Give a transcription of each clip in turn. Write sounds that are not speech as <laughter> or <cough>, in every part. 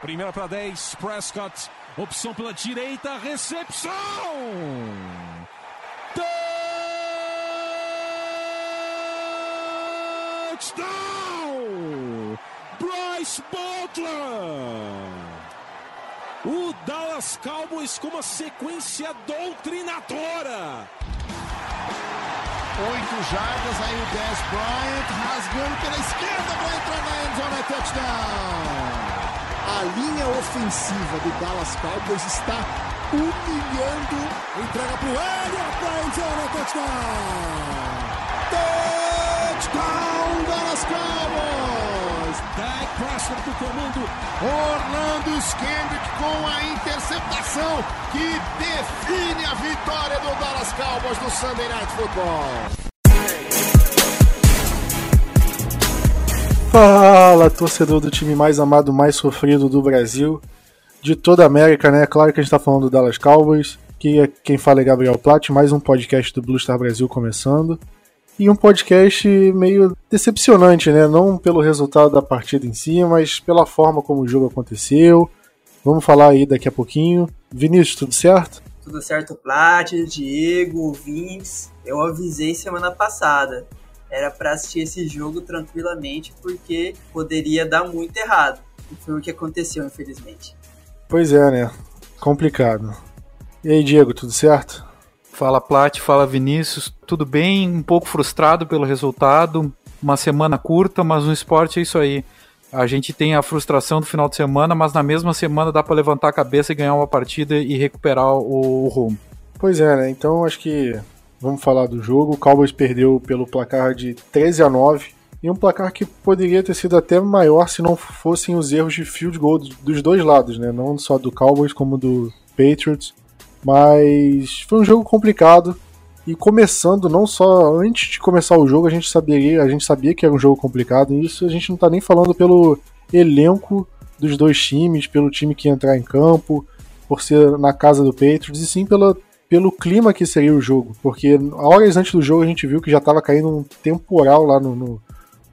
Primeira para 10, Prescott. Opção pela direita, recepção! Touchdown! Bryce Butler! O Dallas Cowboys com uma sequência doutrinadora. Oito jardas, aí o Dez Bryant rasgando pela esquerda para entrar na endzone, touchdown! A linha ofensiva do Dallas Cowboys está humilhando. Entrega para o Elliott para endzone, touchdown! Touchdown, Dallas Cowboys! Dak Prescott do comando. Orlando Skendrick com a interceptação que define a vitória do Dallas Cowboys no Sunday Night Football. Fala, torcedor do time mais amado, mais sofrido do Brasil, de toda a América, né? Claro que a gente tá falando do Dallas Cowboys, que é quem fala é Gabriel Platt, mais um podcast do Blue Star Brasil começando. E um podcast meio decepcionante, né? Não pelo resultado da partida em si, mas pela forma como o jogo aconteceu. Vamos falar aí daqui a pouquinho. Vinícius, tudo certo? Tudo certo, Plat, Diego, Vince. Eu avisei semana passada. Era para assistir esse jogo tranquilamente, porque poderia dar muito errado. E foi o que aconteceu, infelizmente. Pois é, né? Complicado. E aí, Diego, tudo certo? Fala Plat, fala Vinícius, tudo bem? Um pouco frustrado pelo resultado, uma semana curta, mas no esporte é isso aí. A gente tem a frustração do final de semana, mas na mesma semana dá para levantar a cabeça e ganhar uma partida e recuperar o, o rumo. Pois é, né? Então acho que vamos falar do jogo. O Cowboys perdeu pelo placar de 13 a 9. E um placar que poderia ter sido até maior se não fossem os erros de field goal dos dois lados, né? Não só do Cowboys como do Patriots. Mas foi um jogo complicado. E começando, não só antes de começar o jogo, a gente sabia, a gente sabia que era um jogo complicado. E isso a gente não tá nem falando pelo elenco dos dois times, pelo time que ia entrar em campo, por ser na casa do Patriots, e sim pela, pelo clima que seria o jogo. Porque horas antes do jogo a gente viu que já estava caindo um temporal lá no, no,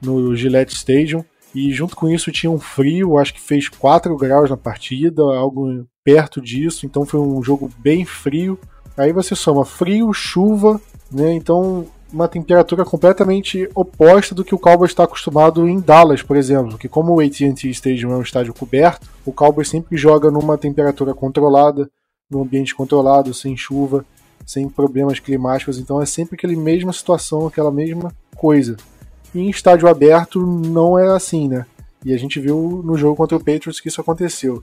no Gillette Stadium. E junto com isso tinha um frio, acho que fez 4 graus na partida, algo perto disso, então foi um jogo bem frio. Aí você soma frio, chuva, né? Então uma temperatura completamente oposta do que o Cowboys está acostumado em Dallas, por exemplo, que como o AT&T Stadium é um estádio coberto, o Cowboys sempre joga numa temperatura controlada, num ambiente controlado, sem chuva, sem problemas climáticos, então é sempre aquela mesma situação, aquela mesma coisa. E em estádio aberto não é assim, né? E a gente viu no jogo contra o Patriots que isso aconteceu.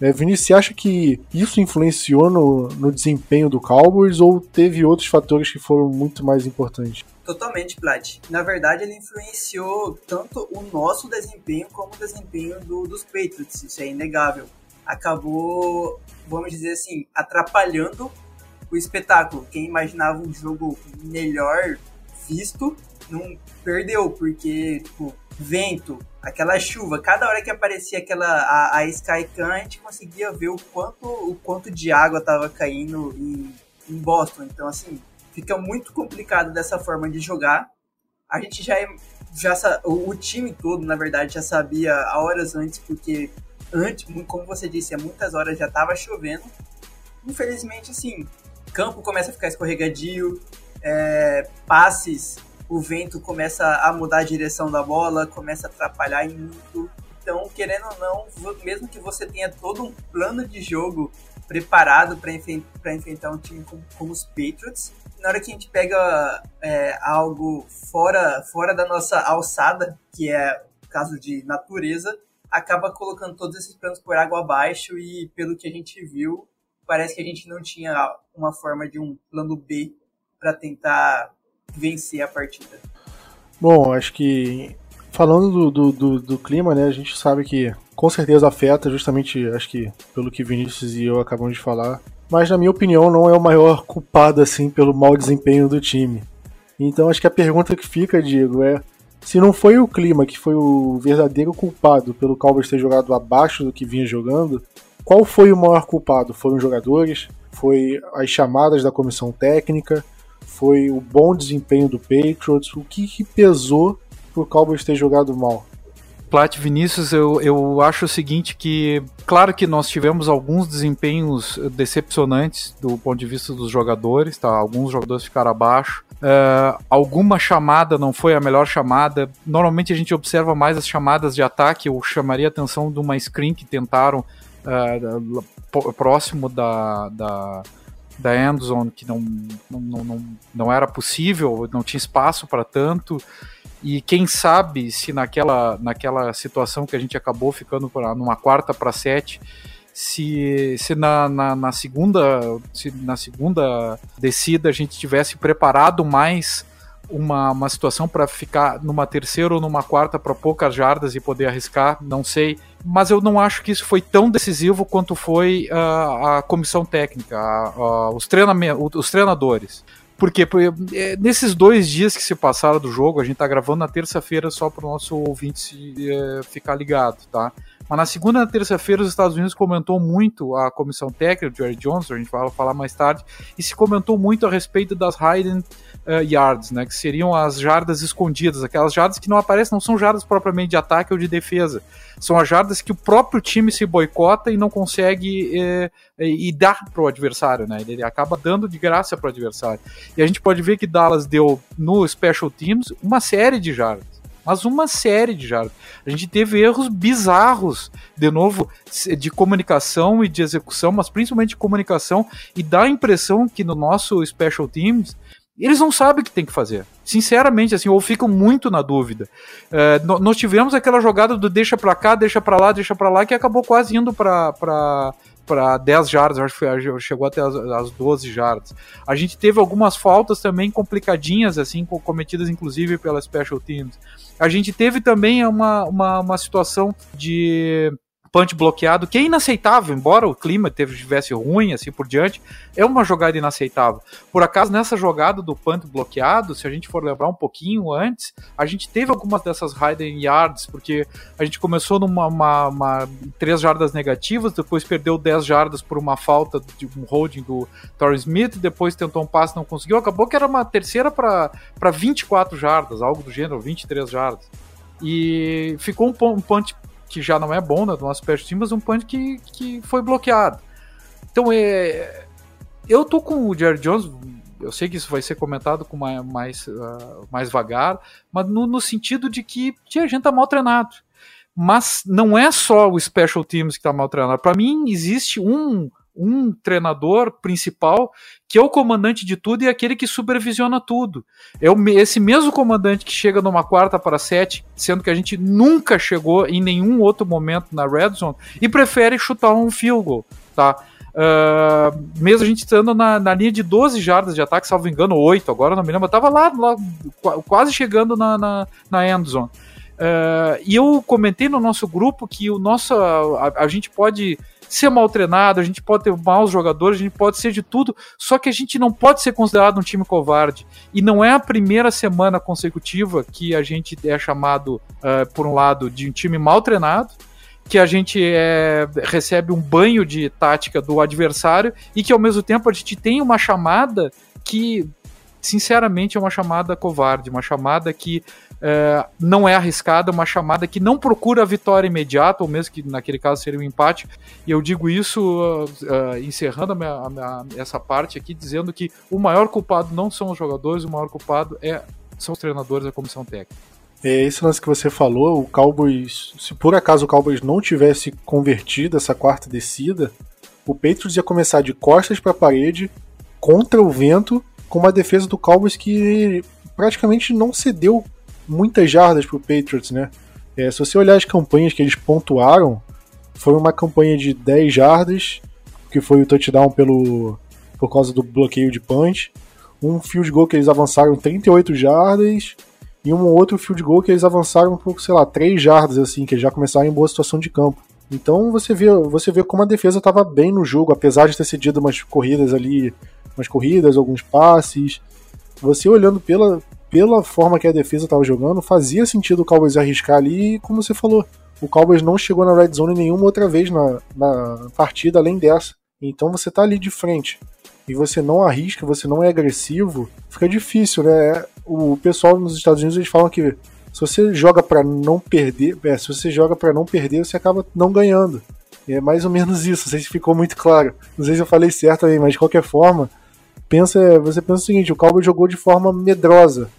É, Vinícius, você acha que isso influenciou no, no desempenho do Cowboys ou teve outros fatores que foram muito mais importantes? Totalmente, Plat. Na verdade, ele influenciou tanto o nosso desempenho como o desempenho do, dos Patriots, isso é inegável. Acabou, vamos dizer assim, atrapalhando o espetáculo. Quem imaginava um jogo melhor visto, não perdeu, porque, tipo, vento, aquela chuva, cada hora que aparecia aquela a, a Skycam, a gente conseguia ver o quanto, o quanto de água estava caindo em, em Boston. Então, assim, fica muito complicado dessa forma de jogar. A gente já, é, já o, o time todo, na verdade, já sabia horas antes, porque antes, como você disse, há muitas horas já estava chovendo. Infelizmente, assim, campo começa a ficar escorregadio, é, passes o vento começa a mudar a direção da bola, começa a atrapalhar muito. Então, querendo ou não, mesmo que você tenha todo um plano de jogo preparado para enfrentar, enfrentar um time como, como, os Patriots, na hora que a gente pega é, algo fora, fora da nossa alçada, que é o caso de natureza, acaba colocando todos esses planos por água abaixo e, pelo que a gente viu, parece que a gente não tinha uma forma de um plano B para tentar vencer a partida? Bom, acho que falando do, do, do, do, clima, né, a gente sabe que com certeza afeta, justamente, acho que pelo que Vinícius e eu acabamos de falar. Mas na minha opinião não é o maior culpado assim pelo mau desempenho do time. Então acho que a pergunta que fica, Diego, é se não foi o clima que foi o verdadeiro culpado pelo Cowboys ter jogado abaixo do que vinha jogando, qual foi o maior culpado? Foram os jogadores? Foi as chamadas da comissão técnica? foi o bom desempenho do Patriots? O que, que pesou pro Cowboys ter jogado mal? Plat Vinícius, eu, eu acho o seguinte que, claro que nós tivemos alguns desempenhos decepcionantes do ponto de vista dos jogadores, tá? Alguns jogadores ficaram abaixo. Uh, alguma chamada não foi a melhor chamada. Normalmente a gente observa mais as chamadas de ataque. Eu chamaria a atenção de uma screen que tentaram uh, próximo da, da, da endzone, que não, não, não, não era possível, não tinha espaço para tanto. E quem sabe se naquela, naquela situação que a gente acabou ficando pra, numa quarta para sete, se, se na, na, na, segunda se na segunda descida a gente tivesse preparado mais uma, uma situação para ficar numa terceira ou numa quarta para poucas jardas e poder arriscar, não sei. Mas eu não acho que isso foi tão decisivo quanto foi uh, a comissão técnica, os, os treinadores. Porque, porque é, nesses dois dias que se passaram do jogo, a gente tá gravando na terça-feira só para o nosso ouvinte se, é, ficar ligado, tá? Mas na segunda e na terça-feira os Estados Unidos comentou muito a comissão técnica, o Jerry Johnson, a gente vai falar mais tarde, e se comentou muito a respeito das hidden uh, yards, né, que seriam as jardas escondidas, aquelas jardas que não aparecem, não são jardas propriamente de ataque ou de defesa, são as jardas que o próprio time se boicota e não consegue eh, e dar para o adversário, né? Ele acaba dando de graça para o adversário. E a gente pode ver que Dallas deu no Special Teams uma série de jardas mas uma série de jardas. A gente teve erros bizarros, de novo, de comunicação e de execução, mas principalmente de comunicação, e dá a impressão que no nosso Special Teams eles não sabem o que tem que fazer. Sinceramente, assim, ou ficam muito na dúvida. É, nós tivemos aquela jogada do deixa pra cá, deixa pra lá, deixa pra lá, que acabou quase indo pra, pra, para 10 jardas, acho que foi, chegou até as, as 12 jardas. A gente teve algumas faltas também complicadinhas, assim, cometidas inclusive pela Special Teams. A gente teve também uma, uma, uma situação de punch bloqueado, que é inaceitável, embora o clima tivesse ruim, assim por diante, é uma jogada inaceitável. Por acaso, nessa jogada do punch bloqueado, se a gente for lembrar um pouquinho antes, a gente teve algumas dessas hidden yards, porque a gente começou numa uma, uma, três jardas negativas, depois perdeu 10 jardas por uma falta de um holding do Torrey Smith, depois tentou um passe, não conseguiu, acabou que era uma terceira para 24 jardas, algo do gênero, 23 jardas. E ficou um, um punch que já não é bom né, do nosso special team, mas um punt que, que foi bloqueado. Então, é, eu tô com o Jerry Jones, eu sei que isso vai ser comentado com mais, mais, uh, mais vagar, mas no, no, sentido de que a gente tá mal treinado. Mas não é só o Special Teams que tá mal treinado. Para mim, existe um, um treinador principal que é o comandante de tudo e é aquele que supervisiona tudo. É esse mesmo comandante que chega numa quarta para sete, sendo que a gente nunca chegou em nenhum outro momento na red zone e prefere chutar um field goal, tá? Uh, mesmo a gente estando na, na, linha de 12 jardas de ataque, salvo engano, 8, agora não me lembro, eu tava lá, lá quase chegando na, na, na end zone. Uh, e eu comentei no nosso grupo que o nosso, a, a gente pode ser mal treinado, a gente pode ter maus jogadores, a gente pode ser de tudo, só que a gente não pode ser considerado um time covarde. E não é a primeira semana consecutiva que a gente é chamado, uh, por um lado, de um time mal treinado, que a gente é, recebe um banho de tática do adversário e que ao mesmo tempo a gente tem uma chamada que sinceramente é uma chamada covarde, uma chamada que é, não é arriscada, uma chamada que não procura a vitória imediata, ou mesmo que naquele caso seria um empate. E eu digo isso uh, encerrando a minha, a minha, essa parte aqui, dizendo que o maior culpado não são os jogadores, o maior culpado é, são os treinadores da comissão técnica. É esse lance que você falou, o Cowboys, se por acaso o Cowboys não tivesse convertido essa quarta descida, o Patriots ia começar de costas para a parede, contra o vento, com uma defesa do Cowboys que praticamente não cedeu muitas jardas pro Patriots, né? É, se você olhar as campanhas que eles pontuaram, foi uma campanha de 10 jardas, que foi o touchdown pelo, por causa do bloqueio de punch. Um field goal que eles avançaram 38 jardas. E um outro field goal que eles avançaram por, sei lá, 3 jardas, assim, que já começaram em boa situação de campo. Então você vê, você vê como a defesa estava bem no jogo, apesar de ter cedido umas corridas ali, umas corridas, alguns passes. Você olhando pela, pela forma que a defesa estava jogando, fazia sentido o Cowboys arriscar ali, e como você falou, o Cowboys não chegou na red zone nenhuma outra vez na, na partida além dessa. Então você tá ali de frente e você não arrisca, você não é agressivo, fica difícil, né? O pessoal nos Estados Unidos eles falam que Se você joga para não perder, é, se você joga para não perder, você acaba não ganhando. É mais ou menos isso, não sei se ficou muito claro. Não sei se eu falei certo aí, mas de qualquer forma, pensa, você pensa o seguinte, o Cowboys jogou de forma medrosa,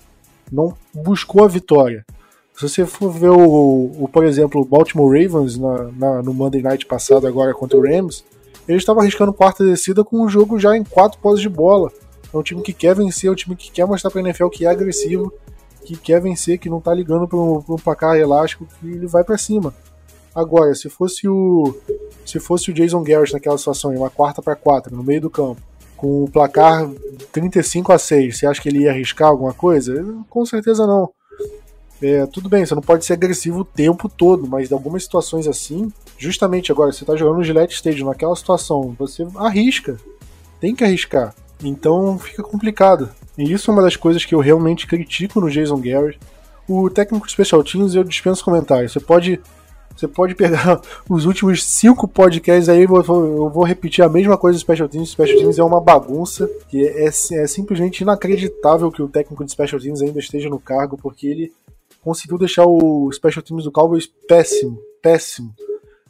não buscou a vitória. Se você for ver o, o por exemplo, o Baltimore Ravens na, na, no Monday Night passado agora contra o Rams, ele estava arriscando quarta descida com um jogo já em quatro poses de bola. É um time que quer vencer, é um time que quer mostrar para a NFL que é agressivo, que quer vencer, que não tá ligando para um placar elástico, que ele vai para cima. Agora, se fosse o se fosse o Jason Garrett naquela situação, em uma quarta para quatro, no meio do campo, com o placar 35 a 6, você acha que ele ia arriscar alguma coisa? Com certeza não. É, tudo bem, você não pode ser agressivo o tempo todo, mas em algumas situações assim, justamente agora, você está jogando no Gillette Stadium, naquela situação, você arrisca. Tem que arriscar. Então fica complicado. E isso é uma das coisas que eu realmente critico no Jason Garrett. O técnico de Special Teams eu dispenso comentários. Você pode, você pode pegar <laughs> os últimos cinco podcasts aí, eu vou, eu vou repetir a mesma coisa do Special Teams. Special Teams é uma bagunça, que é, é, é simplesmente inacreditável que o técnico de Special Teams ainda esteja no cargo, porque ele conseguiu deixar o Special Teams do Cowboys péssimo, péssimo.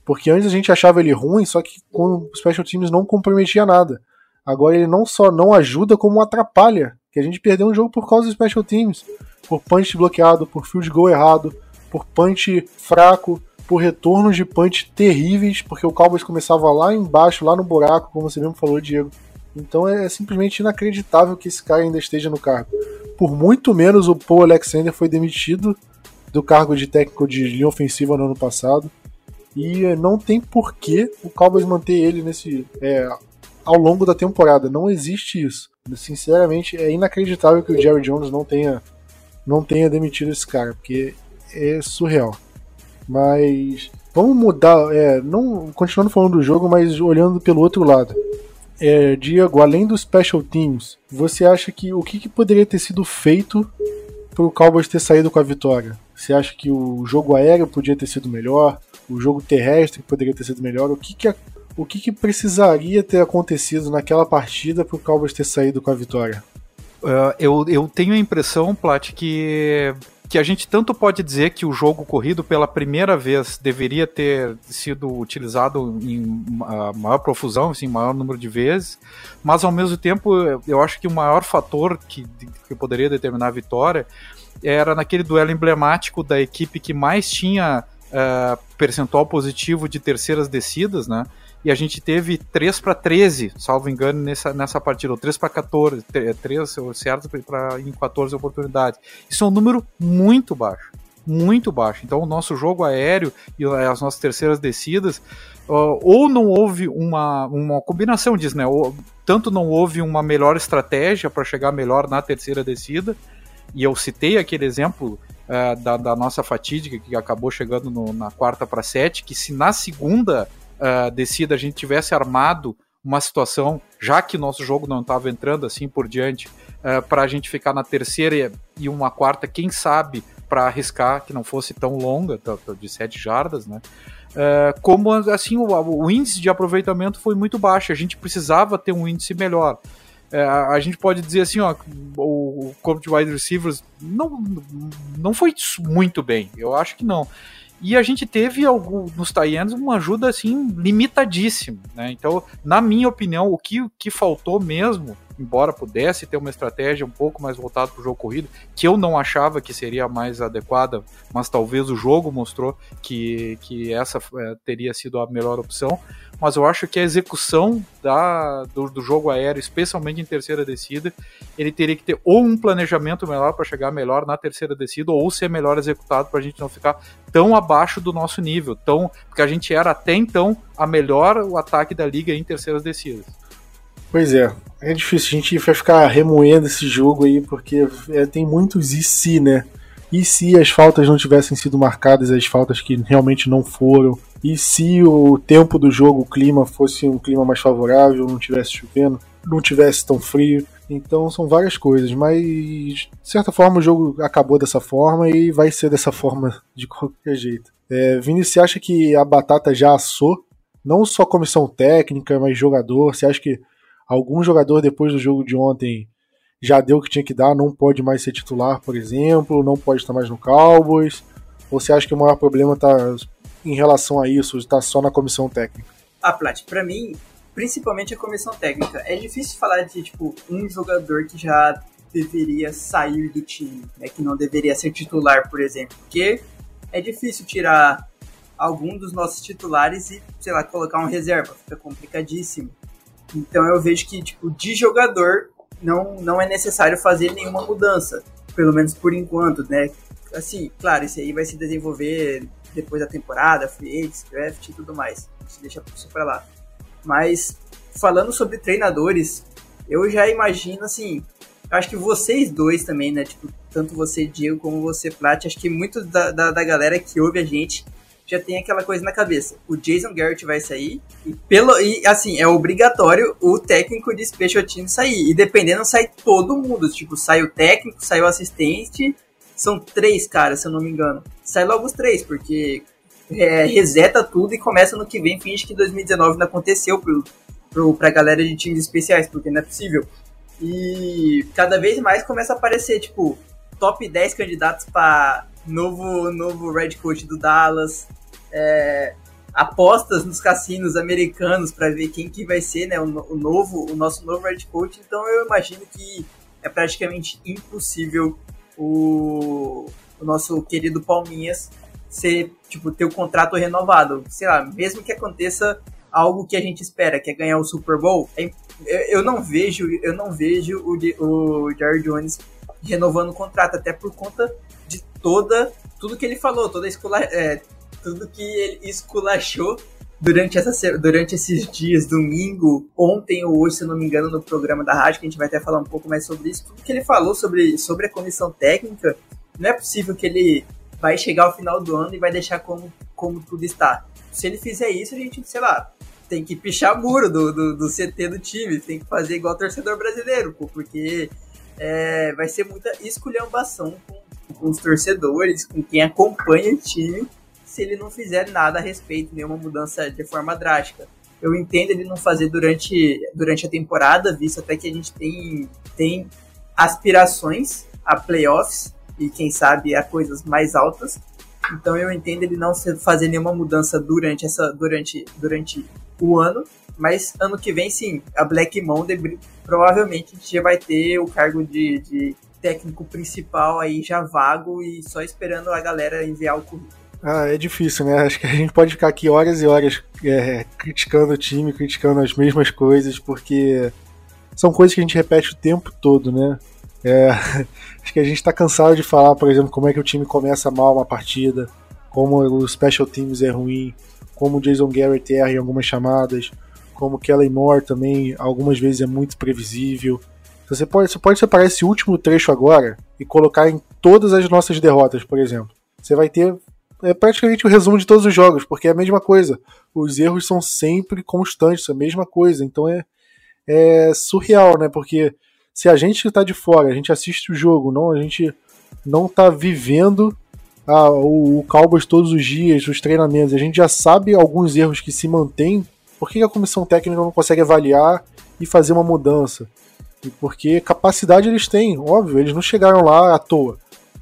Porque antes a gente achava ele ruim, só que com o Special Teams não comprometia nada. Agora ele não só não ajuda, como atrapalha. Que a gente perdeu um jogo por causa do Special Teams. Por punch bloqueado, por field goal errado, por punch fraco, por retornos de punch terríveis, porque o Cowboys começava lá embaixo, lá no buraco, como você mesmo falou, Diego. Então é, é simplesmente inacreditável que esse cara ainda esteja no cargo. Por muito menos o Paul Alexander foi demitido do cargo de técnico de linha ofensiva no ano passado. E é, não tem porquê o Cowboys manter ele nesse é, ao longo da temporada. Não existe isso. Sinceramente, é inacreditável que o Jerry Jones não tenha não tenha demitido esse cara, porque é surreal. Mas vamos mudar, é, não continuando falando do jogo, mas olhando pelo outro lado. É, Diego, além dos special teams, você acha que o que, que poderia ter sido feito para o Cowboys ter saído com a vitória? Você acha que o jogo aéreo podia ter sido melhor? O jogo terrestre poderia ter sido melhor? O que, que, o que, que precisaria ter acontecido naquela partida para o Cowboys ter saído com a vitória? Uh, eu, eu tenho a impressão, Plat, que que a gente tanto pode dizer que o jogo corrido pela primeira vez deveria ter sido utilizado em maior profusão, assim, maior número de vezes, mas ao mesmo tempo eu acho que o maior fator que, que poderia determinar a vitória era naquele duelo emblemático da equipe que mais tinha uh, percentual positivo de terceiras descidas, né? E a gente teve 3 para 13, salvo engano, nessa, nessa partida, ou 3 para 14, 3 certo pra, em 14 oportunidades. Isso é um número muito baixo, muito baixo. Então o nosso jogo aéreo e as nossas terceiras descidas, uh, ou não houve uma, uma combinação disso, né? Ou, tanto não houve uma melhor estratégia para chegar melhor na terceira descida, e eu citei aquele exemplo uh, da, da, nossa fatídica que acabou chegando no, na quarta para sete, que se na segunda uh, descida a gente tivesse armado uma situação, já que nosso jogo não estava entrando assim por diante, uh, para a gente ficar na terceira e uma quarta, quem sabe, para arriscar que não fosse tão longa, de sete jardas, né? Uh, como assim o, o, índice de aproveitamento foi muito baixo, a gente precisava ter um índice melhor. Uh, a gente pode dizer assim, ó, o, o corpo de wide receivers não, não foi muito bem, eu acho que não. E a gente teve algum, nos Taians uma ajuda assim limitadíssima, né? Então, na minha opinião, o que, que faltou mesmo embora pudesse ter uma estratégia um pouco mais voltada para o jogo corrido, que eu não achava que seria a mais adequada, mas talvez o jogo mostrou que, que essa é, teria sido a melhor opção. Mas eu acho que a execução da, do, do jogo aéreo, especialmente em terceira descida, ele teria que ter ou um planejamento melhor para chegar melhor na terceira descida, ou ser melhor executado para a gente não ficar tão abaixo do nosso nível, tão porque a gente era até então a melhor o ataque da liga em terceiras descidas. Pois é, é difícil. A gente vai ficar remoendo esse jogo aí, porque é, tem muitos e se, né? E se as faltas não tivessem sido marcadas, as faltas que realmente não foram? E se o tempo do jogo, o clima, fosse um clima mais favorável, não tivesse chovendo, não tivesse tão frio? Então são várias coisas, mas de certa forma o jogo acabou dessa forma e vai ser dessa <laughs> forma de qualquer jeito. É, Vini, você acha que a batata já assou? Não só comissão técnica, mas jogador? Você acha que algum jogador depois do jogo de ontem já deu o que tinha que dar, não pode mais ser titular, por exemplo, não pode estar mais no Cowboys? Ou você acha que o maior problema está em relação a isso, está só na comissão técnica? Ah, Plat, pra mim, principalmente a comissão técnica. É difícil falar de, tipo, um jogador que já deveria sair do time, né, que não deveria ser titular, por exemplo, porque é difícil tirar algum dos nossos titulares e, sei lá, colocar um reserva, fica complicadíssimo. Então eu vejo que, tipo, de jogador não, não é necessário fazer nenhuma mudança, pelo menos por enquanto, né? Assim, claro, isso aí vai se desenvolver depois da temporada, free agents, draft e tudo mais. A gente deixa isso pra lá. Mas, falando sobre treinadores, eu já imagino, assim, acho que vocês dois também, né? Tipo, tanto você, Diego, como você, Plat, acho que muito da, da, da, galera que ouve a gente já tem aquela coisa na cabeça. O Jason Garrett vai sair e, pelo, e assim, é obrigatório o técnico de special team sair. E dependendo, sai todo mundo. Tipo, sai o técnico, sai o assistente. São três caras, se eu não me engano. Sai logo os três, porque é, reseta tudo e começa no que vem. Finge que 2019 não aconteceu pro, pro, pra galera de times especiais, porque não é possível. E cada vez mais começa a aparecer, tipo, top 10 candidatos para novo, novo Red Coach do Dallas. É, apostas nos cassinos americanos para ver quem que vai ser né, o, o, novo, o nosso novo Red Coach. Então eu imagino que é praticamente impossível o, o nosso querido Palminhas ser, tipo, ter o contrato renovado. Sei lá, mesmo que aconteça algo que a gente espera, que é ganhar o Super Bowl, é, eu não vejo, eu não vejo o, o Jared Jones renovando o contrato, até por conta de toda, tudo que ele falou, toda escola, é, tudo que ele esculachou durante, essa, durante esses dias, domingo, ontem ou hoje, se não me engano, no programa da rádio, que a gente vai até falar um pouco mais sobre isso, tudo que ele falou sobre, sobre a comissão técnica, não é possível que ele vai chegar ao final do ano e vai deixar como, como tudo está. Se ele fizer isso, a gente, sei lá, tem que pichar muro do, do, do CT do time, tem que fazer igual torcedor brasileiro, pô, porque é, vai ser muita esculhambação com, com os torcedores, com quem acompanha o time, se ele não fizer nada a respeito, nenhuma mudança de forma drástica. Eu entendo ele não fazer durante, durante a temporada, visto até que a gente tem, tem aspirações a playoffs e quem sabe a coisas mais altas. Então eu entendo ele não fazer nenhuma mudança durante essa durante durante o ano, mas ano que vem sim, a Black Monday provavelmente a gente já vai ter o cargo de, de técnico principal aí já vago e só esperando a galera enviar o currículo. Ah, é difícil, né? Acho que a gente pode ficar aqui horas e horas é, criticando o time, criticando as mesmas coisas, porque são coisas que a gente repete o tempo todo, né? É, <laughs> acho que a gente está cansado de falar, por exemplo, como é que o time começa mal uma partida, como o special teams é ruim, como o Jason Garrett erra em algumas chamadas, como o Kellen Moore também algumas vezes é muito previsível. Você pode, você pode separar esse último trecho agora e colocar em todas as nossas derrotas, por exemplo. Você vai ter é praticamente o resumo de todos os jogos, porque é a mesma coisa. Os erros são sempre constantes, a mesma coisa. Então é, é surreal, né? Porque se a gente está de fora, a gente assiste o jogo, não, a gente não está vivendo ah, o, o Cowboys todos os dias, os treinamentos, a gente já sabe alguns erros que se mantêm, por que a comissão técnica não consegue avaliar e fazer uma mudança? Porque capacidade eles têm, óbvio, eles não chegaram lá à toa.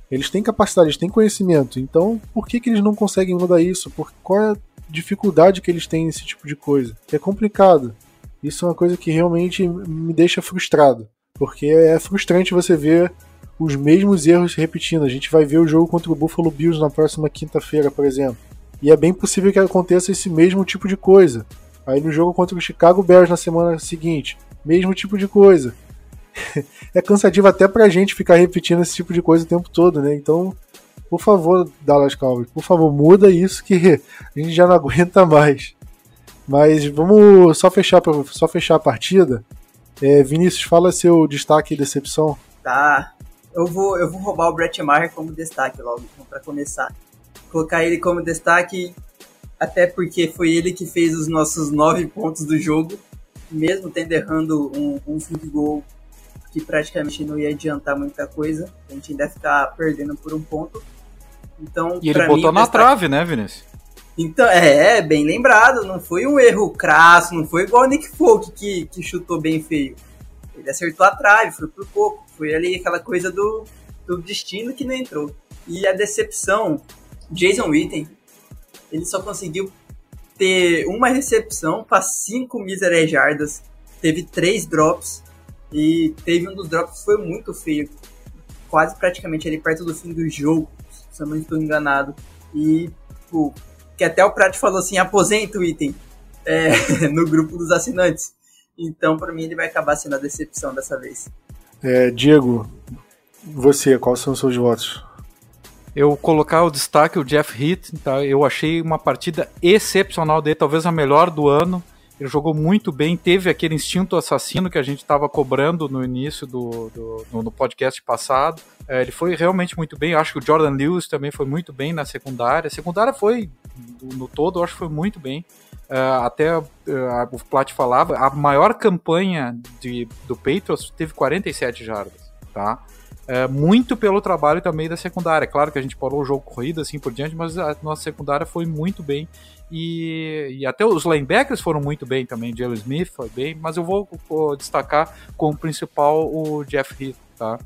Eles têm capacidade, eles têm conhecimento. Então, por que, que eles não conseguem mudar isso? Por, qual é a dificuldade que eles têm nesse tipo de coisa? É complicado. Isso é uma coisa que realmente me deixa frustrado. Porque é frustrante você ver os mesmos erros se repetindo. A gente vai ver o jogo contra o Buffalo Bills na próxima quinta-feira, por exemplo. E é bem possível que aconteça esse mesmo tipo de coisa. Aí no jogo contra o Chicago Bears na semana seguinte, mesmo tipo de coisa. <laughs> é cansativo até pra gente ficar repetindo esse tipo de coisa o tempo todo, né? Então, por favor, Dallas Cowboys, por favor, muda isso que <laughs> a gente já não aguenta mais. Mas vamos só fechar, só fechar a partida. É, Vinícius, fala seu destaque e decepção. Tá. Eu vou, eu vou roubar o Brett Maher como destaque logo, para começar. Colocar ele como destaque, até porque foi ele que fez os nossos nove pontos do jogo, mesmo tendo errando um, um field goal que praticamente não ia adiantar muita coisa. A gente ainda ia ficar perdendo por um ponto. Então, e ele botou mim, na destaque... trave, né, Vinícius? Então, é, bem lembrado, não foi um erro crasso, não foi igual o Nick Folk que, que chutou bem feio. Ele acertou a trave, foi por pouco. Foi ali aquela coisa do, do destino que não entrou. E a decepção, Jason Witten, ele só conseguiu ter uma recepção para cinco míseras jardas, teve três drops e teve um dos drops que foi muito feio, quase praticamente ali perto do fim do jogo, se eu não estou enganado. E tipo, que até o Pratt falou assim, aposenta o item é, <laughs> no grupo dos assinantes. Então, para mim, ele vai acabar sendo a decepção dessa vez. É, Diego, você, quais são os seus votos? Eu colocar o destaque o Jeff Heath, tá? Eu achei uma partida excepcional dele, talvez a melhor do ano. Ele jogou muito bem, teve aquele instinto assassino que a gente estava cobrando no início do, do no, no, podcast passado. É, ele foi realmente muito bem. Eu acho que o Jordan Lewis também foi muito bem na secundária. A secundária foi, no todo, eu acho que foi muito bem. É, até uh, o Plat falava, a maior campanha de, do Patriots teve 47 jardas, tá? É, muito pelo trabalho também da secundária. Claro que a gente parou o jogo corrida assim por diante, mas a nossa secundária foi muito bem. E, e até os linebackers foram muito bem também. Jalen Smith foi bem, mas eu vou, vou destacar como principal o Jeff Heath, tá?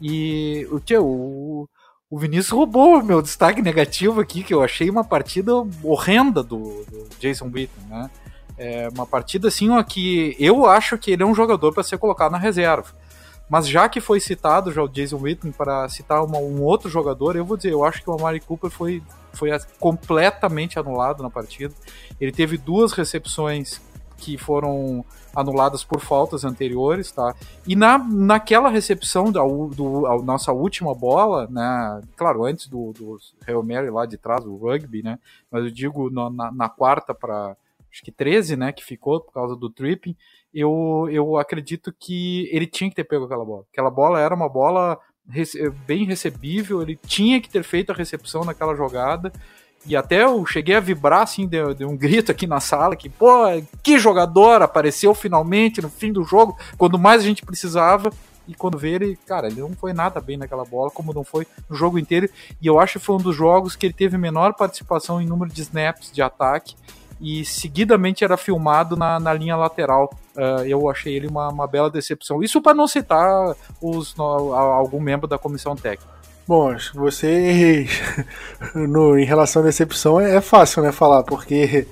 E o, tio, o, o Vinícius roubou o meu destaque negativo aqui, que eu achei uma partida horrenda do, do Jason Witten, né? É uma partida assim ó, que eu acho que ele é um jogador para ser colocado na reserva. Mas já que foi citado já o Jason Witten para citar uma, um outro jogador, eu vou dizer, eu acho que o Amari Cooper foi, foi completamente anulado na partida. Ele teve duas recepções que foram anuladas por faltas anteriores, tá? E na, naquela recepção da do, a nossa última bola, né? Claro, antes do, do Hail Mary lá de trás, o rugby, né? Mas eu digo na, na, quarta para acho que 13, né? Que ficou por causa do tripping eu, eu acredito que ele tinha que ter pego aquela bola. Aquela bola era uma bola rece bem recebível, ele tinha que ter feito a recepção naquela jogada. E até eu cheguei a vibrar, assim, de, de um grito aqui na sala, que, pô, que jogador apareceu finalmente no fim do jogo, quando mais a gente precisava. E quando vê ele, cara, ele não foi nada bem naquela bola, como não foi no jogo inteiro. E eu acho que foi um dos jogos que ele teve menor participação em número de snaps de ataque e seguidamente era filmado na, na linha lateral. Uh, eu achei ele uma, uma bela decepção. Isso para não citar os, no, algum membro da comissão técnica. Bom, você <laughs> no, em relação à decepção é, é fácil, né, falar, porque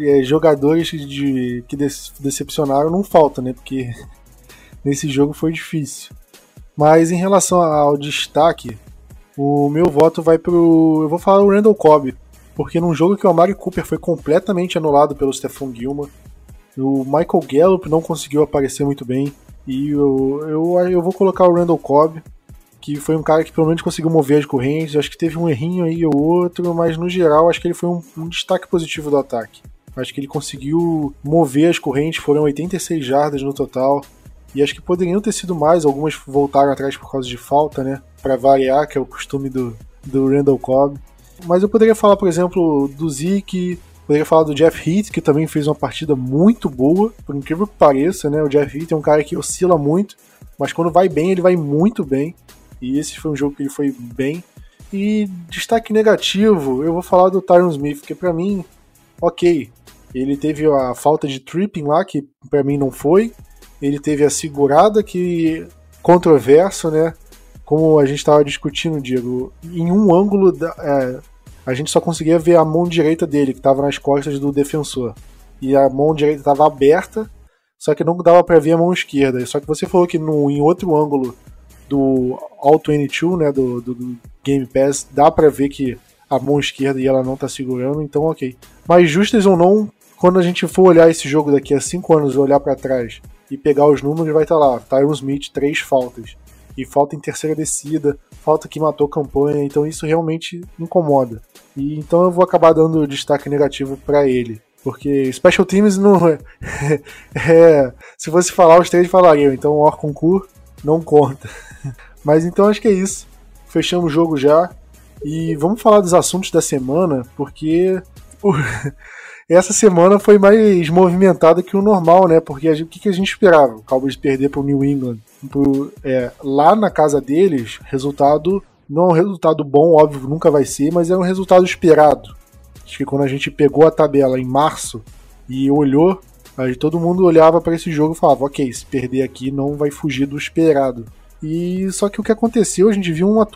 é, jogadores de, que decepcionaram não faltam, né, porque nesse jogo foi difícil. Mas em relação ao destaque, o meu voto vai pro. Eu vou falar o Randall Cobb porque num jogo que o Amari Cooper foi completamente anulado pelo Stephon Gilman, o Michael Gallup não conseguiu aparecer muito bem, e eu, eu, eu vou colocar o Randall Cobb, que foi um cara que pelo menos conseguiu mover as correntes, acho que teve um errinho aí ou outro, mas no geral acho que ele foi um, um destaque positivo do ataque. Acho que ele conseguiu mover as correntes, foram 86 jardas no total, e acho que poderiam ter sido mais, algumas voltaram atrás por causa de falta, né? Para variar, que é o costume do, do Randall Cobb. Mas eu poderia falar, por exemplo, do Zeke, poderia falar do Jeff Heath, que também fez uma partida muito boa, por incrível que pareça, né? O Jeff Heath é um cara que oscila muito, mas quando vai bem, ele vai muito bem. E esse foi um jogo que ele foi bem. E destaque negativo, eu vou falar do Tyron Smith, que para mim, ok. Ele teve a falta de tripping lá, que para mim não foi. Ele teve a segurada, que controverso, né? Como a gente estava discutindo, Diego, em um ângulo da, é, a gente só conseguia ver a mão direita dele, que estava nas costas do defensor. E a mão direita estava aberta, só que não dava para ver a mão esquerda. Só que você falou que no, em outro ângulo do All 22, né, do, do, Game Pass, dá para ver que a mão esquerda e ela não tá segurando, então ok. Mas justas ou não, quando a gente for olhar esse jogo daqui a 5 anos olhar para trás e pegar os números, vai estar tá lá, Tyron Smith, três faltas e falta em terceira descida, falta que matou campanha, então isso realmente incomoda. E então eu vou acabar dando destaque negativo para ele. Porque Special Teams não é, <laughs> é, Se fosse falar, os três falariam. Então o Orconcourt não conta. <laughs> Mas então acho que é isso. Fechamos o jogo já. E vamos falar dos assuntos da semana, porque <laughs> essa semana foi mais movimentada que o normal, né? Porque o que, que a gente esperava? O Cowboys perder para o New England pro, é, lá na casa deles, resultado não é um resultado bom, óbvio, nunca vai ser, mas é um resultado esperado. Acho que quando a gente pegou a tabela em março e olhou, aí todo mundo olhava para esse jogo e falava: ok, se perder aqui não vai fugir do esperado. E só que o que aconteceu, a gente viu uma,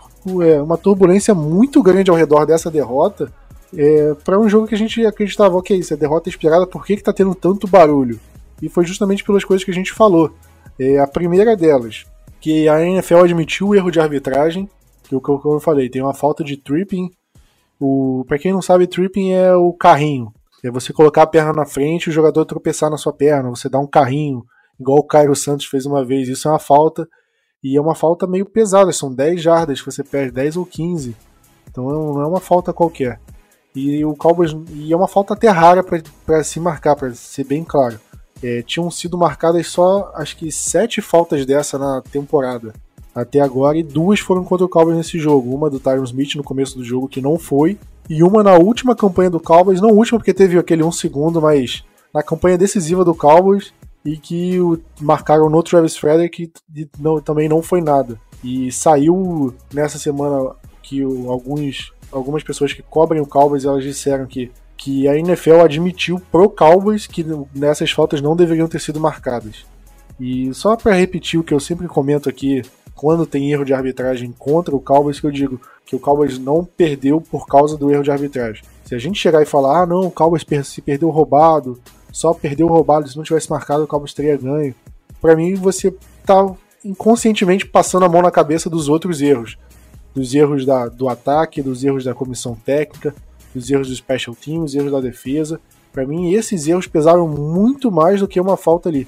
é, uma turbulência muito grande ao redor dessa derrota é, para um jogo que a gente acreditava, ok, isso é derrota esperada, por que, que tá tendo tanto barulho? E foi justamente pelas coisas que a gente falou. É, a primeira delas, que a NFL admitiu o erro de arbitragem, que o que eu falei, tem uma falta de tripping. O, pra quem não sabe, tripping é o carrinho. É você colocar a perna na frente e o jogador tropeçar na sua perna, você dá um carrinho, igual o Cairo Santos fez uma vez. Isso é uma falta, e é uma falta meio pesada, são 10 jardas você perde, 10 ou 15. Então não é uma falta qualquer. E o Cowboys. E é uma falta até rara para se marcar, para ser bem claro. É, tinham sido marcadas só, acho que, sete faltas dessa na temporada até agora, e duas foram contra o Cowboys nesse jogo. Uma do Tyron Smith no começo do jogo, que não foi, e uma na última campanha do Cowboys, não última porque teve aquele um segundo, mas na campanha decisiva do Cowboys, e que o, marcaram no Travis Frederick e não, também não foi nada. E saiu nessa semana que o, alguns algumas pessoas que cobrem o Cowboys, elas disseram que, que a NFL admitiu pro Cowboys que nessas faltas não deveriam ter sido marcadas. E só para repetir o que eu sempre comento aqui, quando tem erro de arbitragem contra o Cowboys, que eu digo que o Cowboys não perdeu por causa do erro de arbitragem. Se a gente chegar e falar, ah não, o Cowboys se perdeu roubado, só perdeu roubado, se não tivesse marcado o Cowboys teria ganho. Para mim você tá inconscientemente passando a mão na cabeça dos outros erros dos erros da, do ataque, dos erros da comissão técnica, dos erros do special team, dos erros da defesa. Para mim, esses erros pesaram muito mais do que uma falta ali.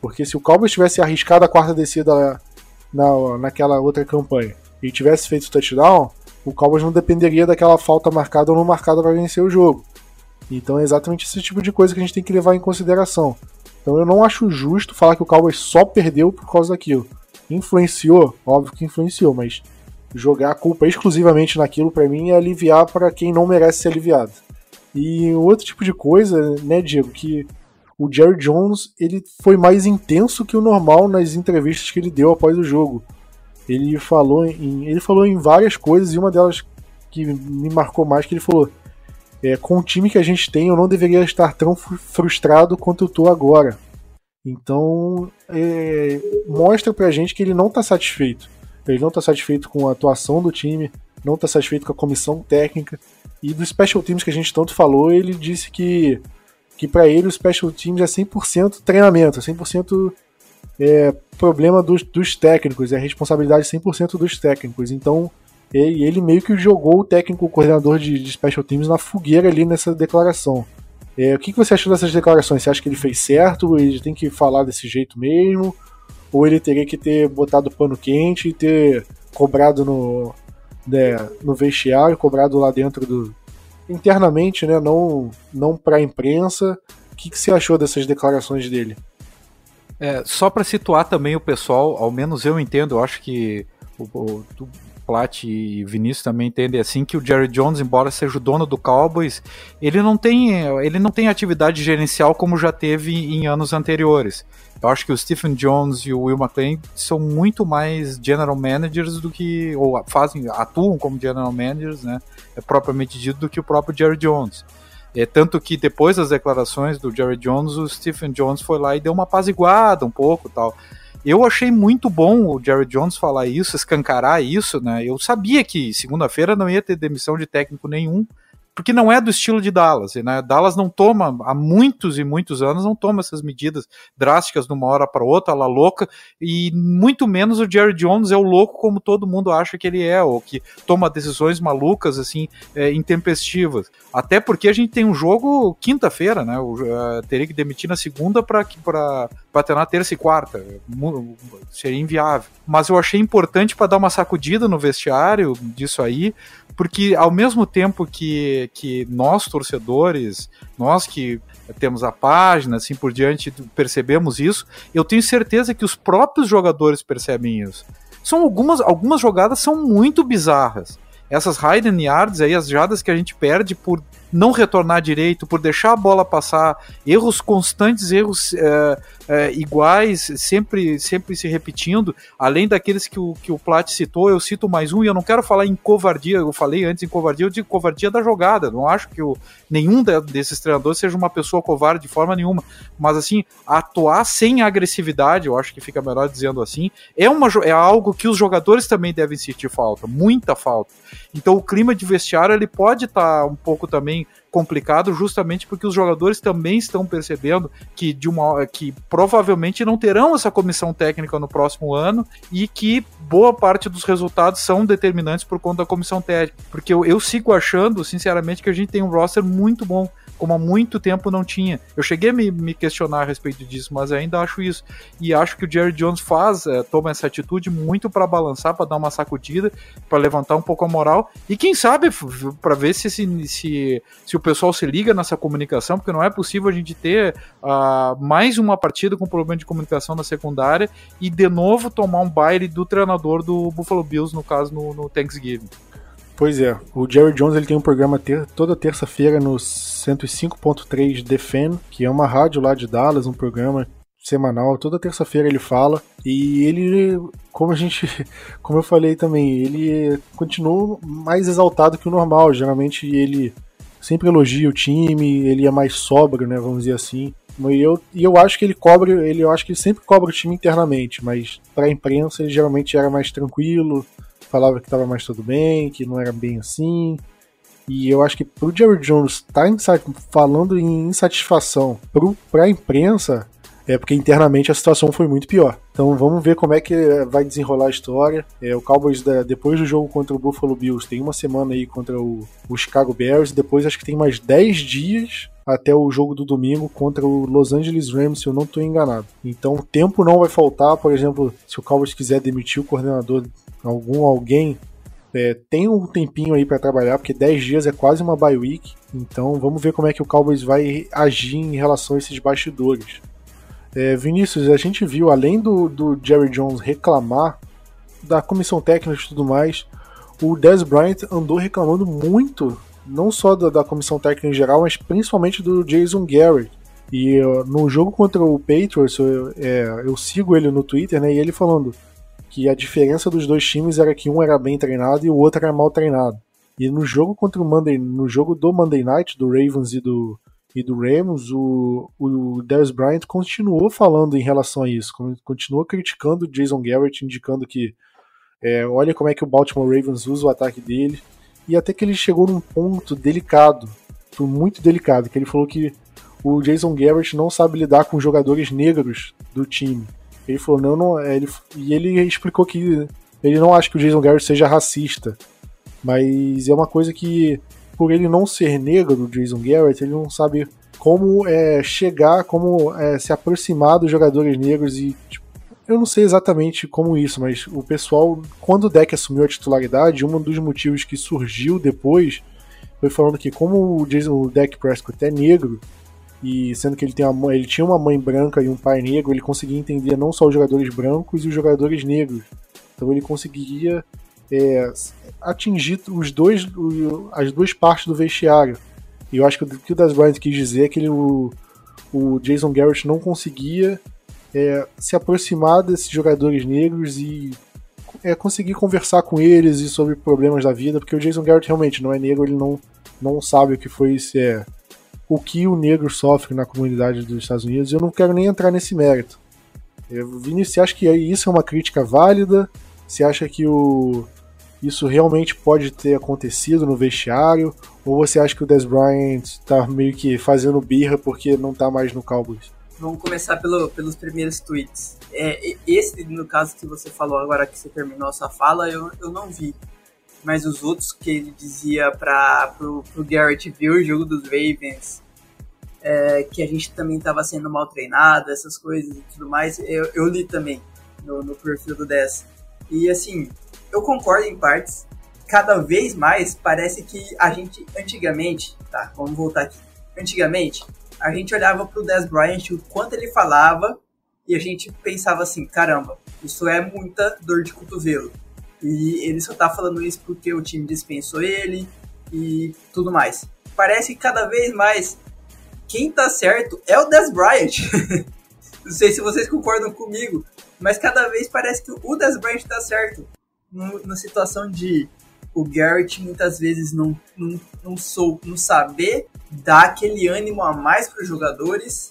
Porque se o Cowboys tivesse arriscado a quarta descida na, naquela outra campanha e tivesse feito o touchdown, o Cowboys não dependeria daquela falta marcada ou não marcada para vencer o jogo. Então é exatamente esse tipo de coisa que a gente tem que levar em consideração. Então eu não acho justo falar que o Cowboys só perdeu por causa daquilo. Influenciou? Óbvio que influenciou, mas jogar a culpa exclusivamente naquilo para mim é aliviar para quem não merece ser aliviado. E outro tipo de coisa, né, Diego, que o Jerry Jones ele foi mais intenso que o normal nas entrevistas que ele deu após o jogo. Ele falou em, ele falou em várias coisas e uma delas que me marcou mais que ele falou é, com o time que a gente tem eu não deveria estar tão frustrado quanto eu tô agora. Então é, mostra pra gente que ele não tá satisfeito ele não está satisfeito com a atuação do time, não está satisfeito com a comissão técnica. E dos special teams que a gente tanto falou, ele disse que, que para ele o special teams é 100% treinamento, 100% é problema dos, dos técnicos, é responsabilidade 100% dos técnicos. Então, ele, ele meio que jogou o técnico, o coordenador de, de special teams na fogueira ali nessa declaração. É, o que, que você achou dessas declarações? Você acha que ele fez certo? Ele tem que falar desse jeito mesmo? Ou ele teria que ter botado pano quente e ter cobrado no, né, no vestiário, cobrado lá dentro do. internamente, né? Não, não para a imprensa. O que, que você achou dessas declarações dele? É, só para situar também o pessoal, ao menos eu entendo, eu acho que o, o, Platt e Vinícius também entendem assim que o Jerry Jones, embora seja o dono do Cowboys, ele não tem, ele não tem atividade gerencial como já teve em anos anteriores. Eu acho que o Stephen Jones e o Will McLean são muito mais general managers do que ou fazem, atuam como general managers, né? É propriamente dito do que o próprio Jerry Jones. É, tanto que depois das declarações do Jerry Jones, o Stephen Jones foi lá e deu uma apaziguada um pouco tal. Eu achei muito bom o Jerry Jones falar isso, escancarar isso, né? Eu sabia que segunda-feira não ia ter demissão de técnico nenhum, porque não é do estilo de Dallas, né? Dallas não toma, há muitos e muitos anos, não toma essas medidas drásticas de uma hora para outra, lá louca, e muito menos o Jerry Jones é o louco como todo mundo acha que ele é, ou que toma decisões malucas, assim, é, intempestivas. Até porque a gente tem um jogo quinta-feira, né? O, uh, teria que demitir na segunda para ter na terça e quarta. Seria inviável. Mas eu achei importante para dar uma sacudida no vestiário disso aí, porque ao mesmo tempo que, que nós, torcedores, nós que temos a página, assim por diante, percebemos isso, eu tenho certeza que os próprios jogadores percebem isso. São algumas, algumas jogadas são muito bizarras. Essas hidden yards aí, as jadas que a gente perde por não retornar direito, por deixar a bola passar, erros constantes, erros é, é, iguais, sempre, sempre se repetindo, além daqueles que o, que o Plat citou, eu cito mais um, e eu não quero falar em covardia, eu falei antes em covardia, eu digo covardia da jogada, não acho que o, nenhum desses treinadores seja uma pessoa covarde de forma nenhuma, mas assim, atuar sem agressividade, eu acho que fica melhor dizendo assim, é, uma, é algo que os jogadores também devem sentir falta, muita falta. Então o clima de vestiário ele pode estar tá um pouco também complicado justamente porque os jogadores também estão percebendo que de uma que provavelmente não terão essa comissão técnica no próximo ano e que boa parte dos resultados são determinantes por conta da comissão técnica. Porque eu, eu sigo achando, sinceramente, que a gente tem um roster muito bom como há muito tempo não tinha. Eu cheguei a me, me, questionar a respeito disso, mas ainda acho isso. E acho que o Jerry Jones faz, é, toma essa atitude muito para balançar, para dar uma sacudida, para levantar um pouco a moral. E quem sabe, para ver se, se, se, se, o pessoal se liga nessa comunicação, porque não é possível a gente ter uh, mais uma partida com problema de comunicação na secundária e de novo tomar um baile do treinador do Buffalo Bills, no caso no, no Thanksgiving. Pois é, o Jerry Jones ele tem um programa ter, toda terça-feira no 105.3 Defend, que é uma rádio lá de Dallas, um programa semanal, toda terça-feira ele fala e ele, como a gente, <laughs> como eu falei também, ele continua mais exaltado que o normal. Geralmente ele sempre elogia o time, ele é mais sóbrio, né, vamos dizer assim. E eu, e eu acho que ele cobra, ele eu acho que ele sempre cobra o time internamente, mas para a imprensa ele geralmente era mais tranquilo, falava que estava mais tudo bem, que não era bem assim. E eu acho que pro Jerry Jones estar tá falando em insatisfação para a imprensa, é porque internamente a situação foi muito pior. Então vamos ver como é que vai desenrolar a história. É, o Cowboys, depois do jogo contra o Buffalo Bills, tem uma semana aí contra o, o Chicago Bears. Depois acho que tem mais 10 dias até o jogo do domingo contra o Los Angeles Rams, se eu não estou enganado. Então tempo não vai faltar. Por exemplo, se o Cowboys quiser demitir o coordenador algum alguém é, tem um tempinho aí para trabalhar, porque 10 dias é quase uma bye week. Então vamos ver como é que o Cowboys vai agir em relação a esses bastidores. É, Vinícius, a gente viu, além do, do Jerry Jones reclamar da comissão técnica e tudo mais, o Dez Bryant andou reclamando muito, não só da, da comissão técnica em geral, mas principalmente do Jason Garrett. E no jogo contra o Patriots, eu, é, eu sigo ele no Twitter, né? E ele falando: que a diferença dos dois times era que um era bem treinado e o outro era mal treinado. E no jogo contra o Monday, no jogo do Monday Night, do Ravens e do, e do Rams, o, o Darius Bryant continuou falando em relação a isso, continuou criticando o Jason Garrett, indicando que é, olha como é que o Baltimore Ravens usa o ataque dele, e até que ele chegou num ponto delicado, muito delicado, que ele falou que o Jason Garrett não sabe lidar com jogadores negros do time. Ele falou, não, não. É, ele, e ele explicou que ele não acha que o Jason Garrett seja racista. Mas é uma coisa que, por ele não ser negro, o Jason Garrett, ele não sabe como é, chegar, como é, se aproximar dos jogadores negros e. Tipo, eu não sei exatamente como isso, mas o pessoal, quando o deck assumiu a titularidade, um dos motivos que surgiu depois foi falando que, como o, Jason, o deck Prescott é negro, e sendo que ele, tem uma, ele tinha uma mãe branca e um pai negro, ele conseguia entender não só os jogadores brancos e os jogadores negros. Então ele conseguia é, atingir os dois, as duas partes do vestiário. E eu acho que o que o Das Bryant quis dizer é que ele, o, o Jason Garrett não conseguia é, se aproximar desses jogadores negros e é, conseguir conversar com eles e sobre problemas da vida, porque o Jason Garrett realmente não é negro, ele não, não sabe o que foi ser o que o negro sofre na comunidade dos Estados Unidos. Eu não quero nem entrar nesse mérito. Vinícius, você acha que isso é uma crítica válida? Você acha que o, isso realmente pode ter acontecido no vestiário? Ou você acha que o Des Bryant está meio que fazendo birra porque não está mais no Cowboys? Vamos começar pelo, pelos primeiros tweets. É, esse, no caso que você falou agora que você terminou a sua fala, eu, eu não vi mas os outros que ele dizia para pro, pro Garrett ver o jogo dos Ravens, é, que a gente também estava sendo mal treinado, essas coisas e tudo mais, eu, eu li também no, no perfil do 10. E assim, eu concordo em partes. Cada vez mais parece que a gente antigamente, tá, vamos voltar aqui. Antigamente, a gente olhava pro Des Bryant, o quanto ele falava, e a gente pensava assim, caramba, isso é muita dor de cotovelo e ele só tá falando isso porque o time dispensou ele e tudo mais. parece que cada vez mais quem tá certo é o Des Bryant. <laughs> Não sei se vocês concordam comigo, mas cada vez parece que o Des Bryant tá certo. Na situação de o Garrett muitas vezes não, não, não, sou, não saber dar aquele ânimo a mais para os jogadores,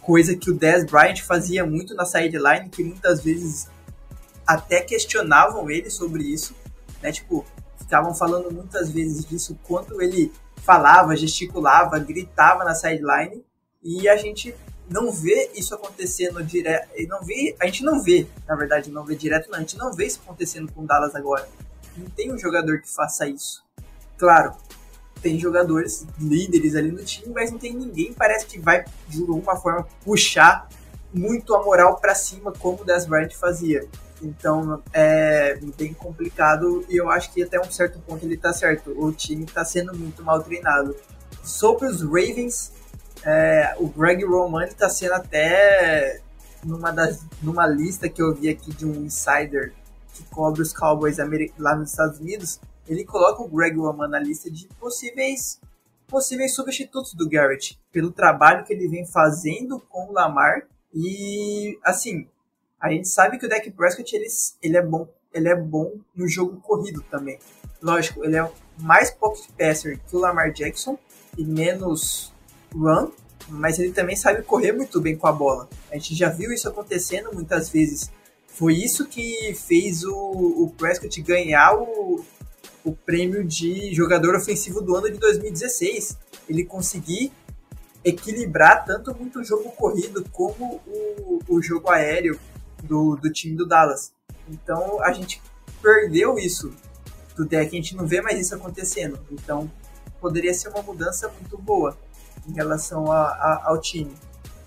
coisa que o Des Bryant fazia muito na sideline, que muitas vezes até questionavam ele sobre isso, né? Tipo, ficavam falando muitas vezes disso, quanto ele falava, gesticulava, gritava na sideline, e a gente não vê isso acontecendo direto, não vê, a gente não vê, na verdade, não vê direto, não, a gente não vê isso acontecendo com o Dallas agora. Não tem um jogador que faça isso. Claro, tem jogadores líderes ali no time, mas não tem ninguém parece que vai de alguma forma puxar muito a moral para cima como o Des Bryant fazia. Então é bem complicado e eu acho que até um certo ponto ele tá certo. O time tá sendo muito mal treinado. Sobre os Ravens, é, o Greg Roman tá sendo até numa, das, numa lista que eu vi aqui de um insider que cobre os Cowboys lá nos Estados Unidos, ele coloca o Greg Roman na lista de possíveis possíveis substitutos do Garrett pelo trabalho que ele vem fazendo com o Lamar e assim a gente sabe que o Dak Prescott ele, ele é bom ele é bom no jogo corrido também. Lógico ele é mais pocket passer que o Lamar Jackson e menos run mas ele também sabe correr muito bem com a bola. A gente já viu isso acontecendo muitas vezes. Foi isso que fez o, o Prescott ganhar o, o prêmio de jogador ofensivo do ano de 2016. Ele conseguir equilibrar tanto muito o jogo corrido como o, o jogo aéreo do, do time do Dallas. Então a gente perdeu isso do deck, a gente não vê mais isso acontecendo. Então poderia ser uma mudança muito boa em relação a, a, ao time.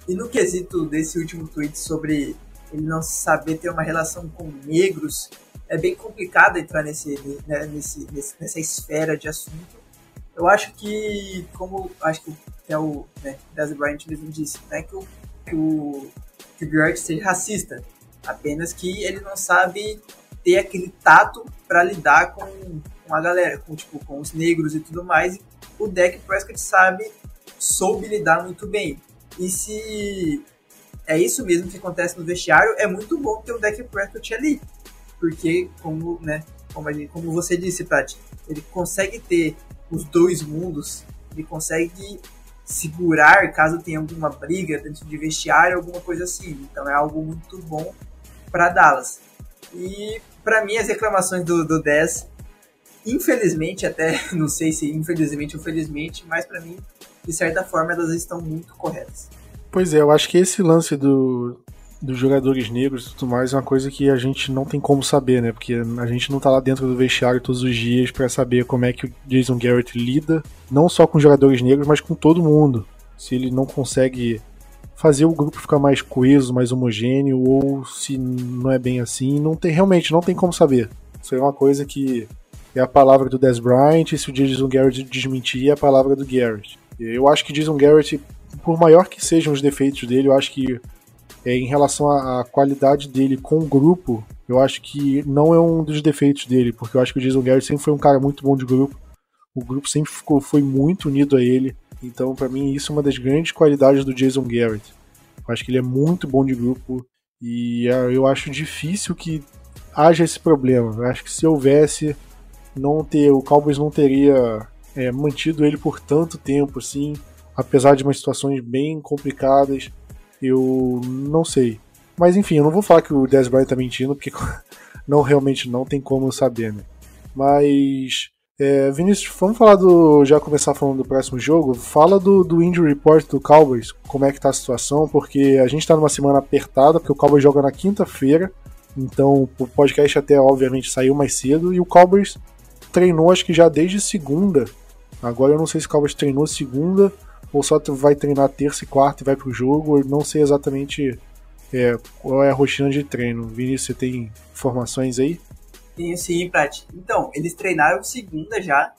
E no quesito desse último tweet sobre ele não saber ter uma relação com negros. É bem complicado entrar nesse, né, nesse, nesse, nessa esfera de assunto. Eu acho que, como acho que é o né, Bryant mesmo disse, não é que o, que o, que o seja racista, apenas que ele não sabe ter aquele tato para lidar com, com a galera, com, tipo, com os negros e tudo mais. O Deck Prescott sabe, soube lidar muito bem. E se é isso mesmo que acontece no vestiário, é muito bom ter o Dak Prescott ali. Porque, como, né, como, como você disse, Tati, ele consegue ter os dois mundos, ele consegue segurar caso tenha alguma briga dentro de vestiário, alguma coisa assim. Então é algo muito bom para Dallas. E para mim as reclamações do, do 10, infelizmente, até <laughs> não sei se infelizmente ou felizmente, mas para mim, de certa forma, elas estão muito corretas. Pois é, eu acho que esse lance do, dos jogadores negros e tudo mais é uma coisa que a gente não tem como saber, né? Porque a gente não tá lá dentro do vestiário todos os dias para saber como é que o Jason Garrett lida, não só com jogadores negros, mas com todo mundo. Se ele não consegue fazer o grupo ficar mais coeso, mais homogêneo, ou se não é bem assim, não tem realmente não tem como saber. Isso é uma coisa que é a palavra do Des Bryant, e se o Jason Garrett desmentir, é a palavra do Garrett. Eu acho que Jason Garrett por maior que sejam os defeitos dele, eu acho que é, em relação à, à, qualidade dele com o grupo, eu acho que não é um dos defeitos dele, porque eu acho que o Jason Garrett sempre foi um cara muito bom de grupo. O grupo sempre ficou, foi muito unido a ele. Então, para mim, isso é uma das grandes qualidades do Jason Garrett. Eu acho que ele é muito bom de grupo e é, eu acho difícil que haja esse problema. Eu acho que se houvesse, não ter, o Cowboys não teria é, mantido ele por tanto tempo assim apesar de umas situações bem complicadas, eu não sei. Mas enfim, eu não vou falar que o Dez Bryant tá mentindo, porque <laughs> não realmente não tem como saber, né? Mas. É, Vinícius, vamos falar do. Já começar falando do próximo jogo. Fala do, do injury report do Cowboys, como é que tá a situação, porque a gente tá numa semana apertada, porque o Cowboys joga na quinta-feira. Então o podcast até obviamente saiu mais cedo. E o Cowboys treinou acho que já desde segunda. Agora eu não sei se o Cowboys treinou segunda ou só vai treinar terça e quarta e vai pro jogo, eu não sei exatamente é, qual é a rotina de treino. Vinícius, você tem informações aí? Tenho sim, Prat. Então, eles treinaram segunda já,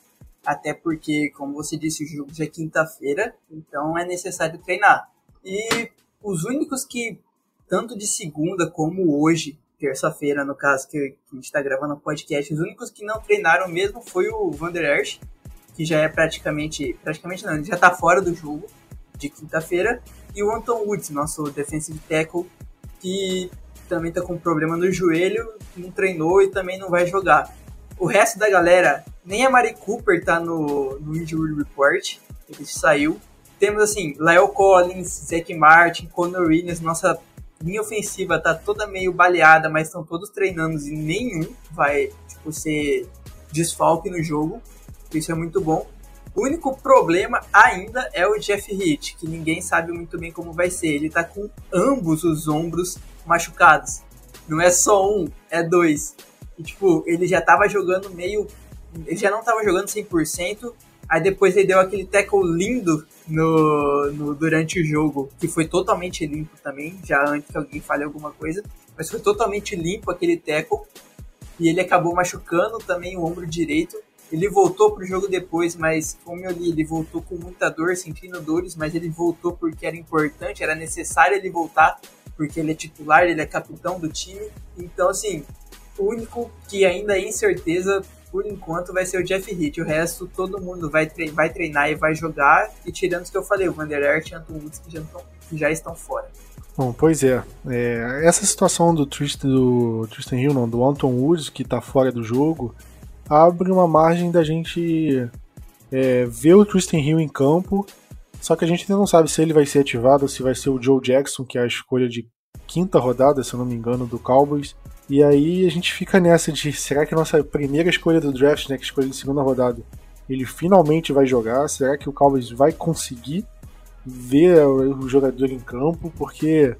até porque, como você disse, o jogo já é quinta-feira, então é necessário treinar. E os únicos que, tanto de segunda como hoje, terça-feira, no caso, que, a gente está gravando o podcast, os únicos que não treinaram mesmo foi o Vander Esch, que já é praticamente, praticamente não, ele já tá fora do jogo de quinta-feira, e o Anton Woods, nosso defensive tackle, que também tá com problema no joelho, não treinou e também não vai jogar. O resto da galera, nem a Mari Cooper tá no, no Injury Report, ele saiu. Temos assim, Lyle Collins, Zach Martin, Conor Williams, nossa linha ofensiva tá toda meio baleada, mas estão todos treinando e nenhum vai tipo, ser desfalque no jogo. Isso é muito bom. O único problema ainda é o Jeff Heath, que ninguém sabe muito bem como vai ser. Ele tá com ambos os ombros machucados. Não é só um, é dois. E, tipo, ele já tava jogando meio. Ele já não tava jogando 100%. Aí depois ele deu aquele tackle lindo no, no, durante o jogo, que foi totalmente limpo também, já antes que alguém fale alguma coisa. Mas foi totalmente limpo aquele tackle. E ele acabou machucando também o ombro direito. Ele voltou pro jogo depois, mas como eu li, ele voltou com muita dor, sentindo dores, mas ele voltou porque era importante, era necessário ele voltar, porque ele é titular, ele é capitão do time. Então, assim, o único que ainda é incerteza, por enquanto, vai ser o Jeff Heath. O resto, todo mundo vai, tre vai treinar e vai jogar. E tirando os que eu falei, o Vander Aert e Anton Woods, que já, que já estão fora. Bom, pois é. é. essa situação do Tristan, do Tristan Hill, não, do Anton Woods, que está fora do jogo, abre uma margem da gente é, ver o Tristan Hill em campo, só que a gente ainda não sabe se ele vai ser ativado se vai ser o Joe Jackson, que é a escolha de quinta rodada, se eu não me engano, do Cowboys. E aí a gente fica nessa de será que a nossa primeira escolha do draft, né, que é escolha de segunda rodada, ele finalmente vai jogar? Será que o Cowboys vai conseguir ver o jogador em campo? Porque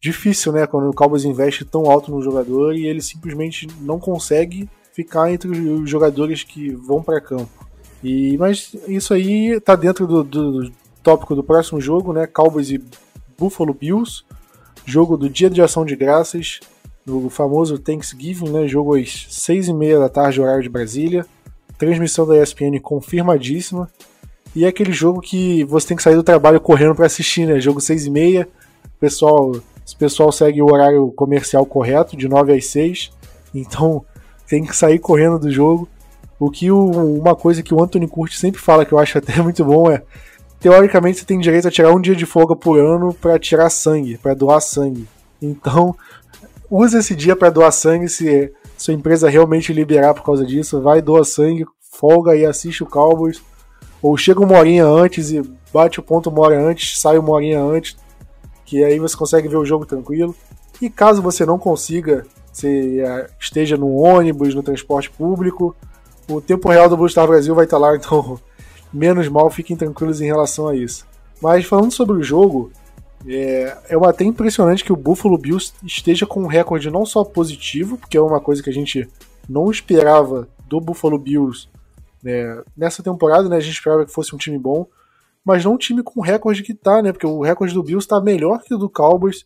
difícil, né, quando o Cowboys investe tão alto no jogador e ele simplesmente não consegue ficar entre os jogadores que vão para campo. E, mas isso aí tá dentro do, do, tópico do próximo jogo, né? Cowboys e Buffalo Bills, jogo do Dia de Ação de Graças, no famoso Thanksgiving, né? Jogo às seis e meia da tarde, horário de Brasília. Transmissão da ESPN confirmadíssima. E é aquele jogo que você tem que sair do trabalho correndo para assistir, né? Jogo seis e meia. Pessoal, esse pessoal segue o horário comercial correto, de 9 às 6. Então, <laughs> tem que sair correndo do jogo. O que o, uma coisa que o Anthony Curtis sempre fala, que eu acho até <laughs> muito bom, é teoricamente você tem direito a tirar um dia de folga por ano para tirar sangue, para doar sangue. Então, <laughs> use esse dia para doar sangue se sua empresa realmente liberar por causa disso. Vai, doa sangue, folga e assiste o Cowboys. Ou chega uma horinha antes e bate o ponto uma hora antes, sai uma horinha antes, que aí você consegue ver o jogo tranquilo. E caso você não consiga você é, esteja no ônibus, no transporte público, o tempo real do Bustar Brasil vai estar lá, <laughs> então menos mal, fiquem tranquilos em relação a isso. Mas falando sobre o jogo, é, é até impressionante que o Buffalo Bills esteja com um recorde não só positivo, porque é uma coisa que a gente não esperava do Buffalo Bills né, nessa temporada, né, a gente esperava que fosse um time bom, mas não um time com recorde que tá, né, porque o recorde do Bills está melhor que o do Cowboys,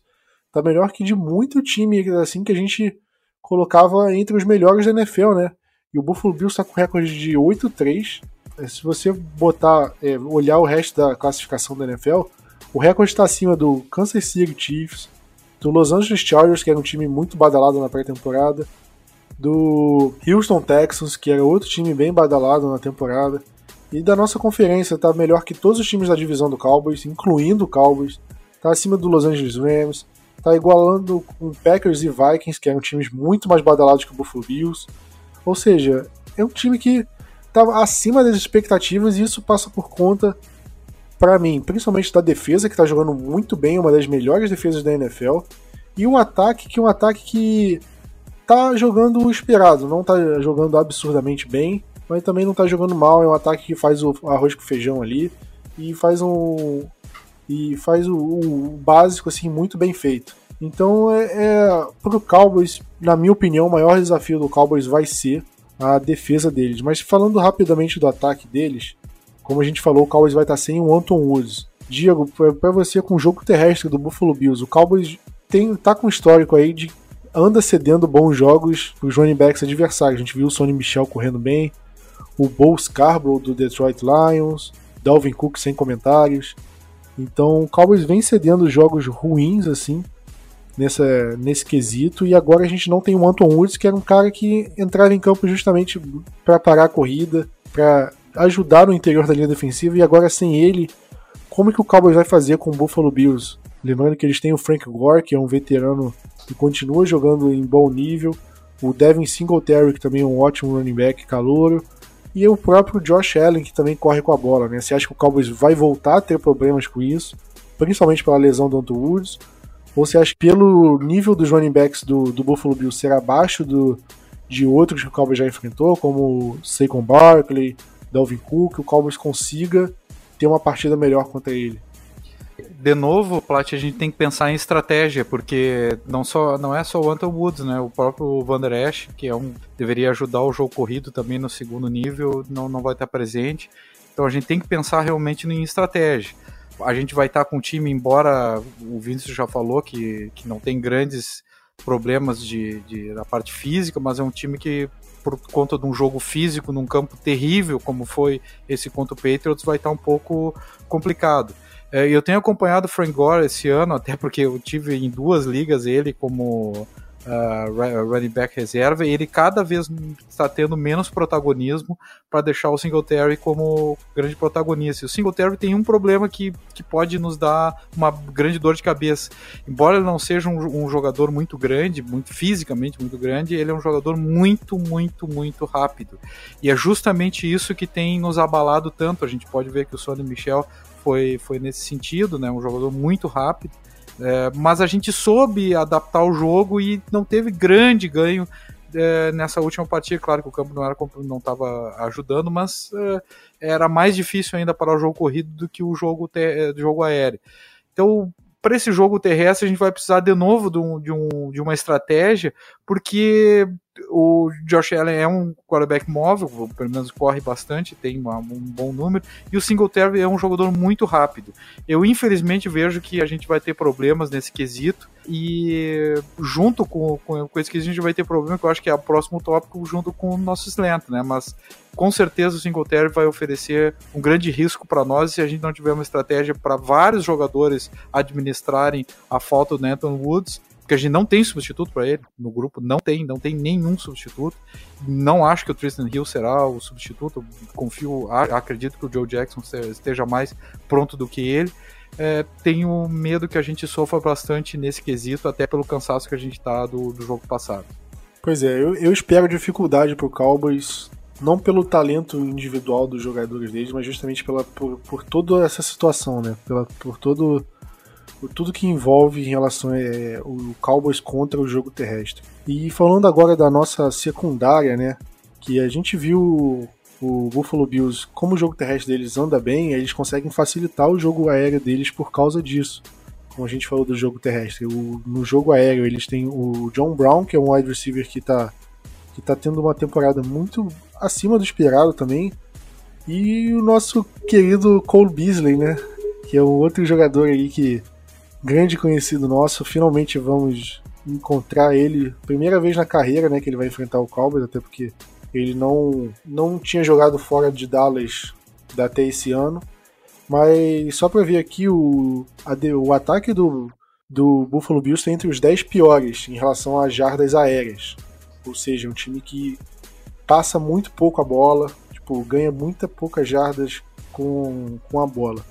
tá melhor que de muito time assim que a gente colocava entre os melhores da NFL, né? E o Buffalo Bills está com recorde de 8-3. É, se você botar, é, olhar o resto da classificação da NFL, o recorde está acima do Kansas City Chiefs, do Los Angeles Chargers, que era um time muito badalado na pré-temporada, do Houston Texans, que era outro time bem badalado na temporada, e da nossa conferência está melhor que todos os times da divisão do Cowboys, incluindo o Cowboys, está acima do Los Angeles Rams, tá igualando com Packers e Vikings, que eram times muito mais badalados que o Buffalo Bills. Ou seja, é um time que estava acima das expectativas e isso passa por conta, para mim, principalmente da defesa, que está jogando muito bem, uma das melhores defesas da NFL, e um ataque que é um ataque que tá jogando o esperado, não tá jogando absurdamente bem, mas também não tá jogando mal, é um ataque que faz o arroz com feijão ali e faz um, e faz o, o básico assim muito bem feito. Então, é, é para o Cowboys, na minha opinião, o maior desafio do Cowboys vai ser a defesa deles. Mas falando rapidamente do ataque deles, como a gente falou, o Cowboys vai estar sem o Anton Woods. Diego, para você com o jogo terrestre do Buffalo Bills, o Cowboys tem, tá com histórico aí de anda cedendo bons jogos para os running backs adversários. A gente viu o Sonny Michel correndo bem, o Bo Scarborough do Detroit Lions, Dalvin Cook sem comentários. Então o Cowboys vem cedendo jogos ruins assim nessa, nesse quesito e agora a gente não tem o Anton Woods que era um cara que entrava em campo justamente para parar a corrida, para ajudar no interior da linha defensiva e agora sem ele, como que o Cowboys vai fazer com o Buffalo Bills? Lembrando que eles têm o Frank Gore, que é um veterano que continua jogando em bom nível, o Devin Singletary, que também é um ótimo running back calouro, e o próprio Josh Allen, que também corre com a bola. Né? Você acha que o Cowboys vai voltar a ter problemas com isso, principalmente pela lesão do Anto Woods? Ou você acha que pelo nível dos running backs do, do Buffalo Bills ser abaixo do, de outros que o Cowboys já enfrentou, como Saquon Barkley, Dalvin Cook, o Cowboys consiga ter uma partida melhor contra ele? de novo, Plat, a gente tem que pensar em estratégia, porque não, só, não é só o Anton Woods, né? O próprio Van Der Esch, que é um, deveria ajudar o jogo corrido também no segundo nível, não, não vai estar presente. Então a gente tem que pensar realmente em estratégia. A gente vai estar com o time, embora o Vinícius já falou que, que não tem grandes problemas de, de, da parte física, mas é um time que, por conta de um jogo físico num campo terrível, como foi esse contra o Patriots, vai estar um pouco complicado. É, eu tenho acompanhado o Frank Gore esse ano, até porque eu tive em duas ligas ele como running back reserva, e ele cada vez está tendo menos protagonismo para deixar o Singletary como grande protagonista. E o Singletary tem um problema que, que pode nos dar uma grande dor de cabeça. Embora ele não seja um, um jogador muito grande, muito fisicamente muito grande, ele é um jogador muito, muito, muito rápido. E é justamente isso que tem nos abalado tanto. A gente pode ver que o Sonny Michel foi, foi nesse sentido, né? Um jogador muito rápido. É, mas a gente soube adaptar o jogo e não teve grande ganho é, nessa última partida. Claro que o campo não estava ajudando, mas é, era mais difícil ainda para o jogo corrido do que o jogo, te, do jogo aéreo. Então, para esse jogo terrestre, a gente vai precisar de novo de, um, de, um, de uma estratégia, porque o Josh Allen é um quarterback móvel, pelo menos corre bastante, tem uma, um bom número, e o Singletary é um jogador muito rápido. Eu infelizmente vejo que a gente vai ter problemas nesse quesito, e junto com, com, com esse quesito a gente vai ter problema, que eu acho que é o próximo tópico, junto com o nosso slant, né? Mas com certeza o Singletary vai oferecer um grande risco para nós se a gente não tiver uma estratégia para vários jogadores administrarem a falta do Nathan Woods porque a gente não tem substituto para ele no grupo, não tem, não tem nenhum substituto. Não acho que o Tristan Hill será o substituto. Confio, acredito que o Joe Jackson esteja mais pronto do que ele. É, tenho medo que a gente sofra bastante nesse quesito, até pelo cansaço que a gente tá do, do jogo passado. Pois é, eu, eu espero dificuldade pro Cowboys, não pelo talento individual dos jogadores deles, mas justamente pela, por, por toda essa situação, né? Pela, por todo por tudo que envolve em relação é, o Cowboys contra o jogo terrestre. E falando agora da nossa secundária, né, que a gente viu o Buffalo Bills, como o jogo terrestre deles anda bem, eles conseguem facilitar o jogo aéreo deles por causa disso. Como a gente falou do jogo terrestre, o, no jogo aéreo eles têm o John Brown, que é um wide receiver que está que tá tendo uma temporada muito acima do esperado também, e o nosso querido Cole Beasley, né, que é um outro jogador aí que grande conhecido nosso. Finalmente vamos encontrar ele, primeira vez na carreira, né, que ele vai enfrentar o Cowboys, até porque ele não, não tinha jogado fora de Dallas até esse ano. Mas só para ver aqui, o, a, o ataque do, do Buffalo Bills está entre os 10 piores em relação às jardas aéreas. Ou seja, um time que passa muito pouco a bola, tipo, ganha muita poucas jardas com, com a bola.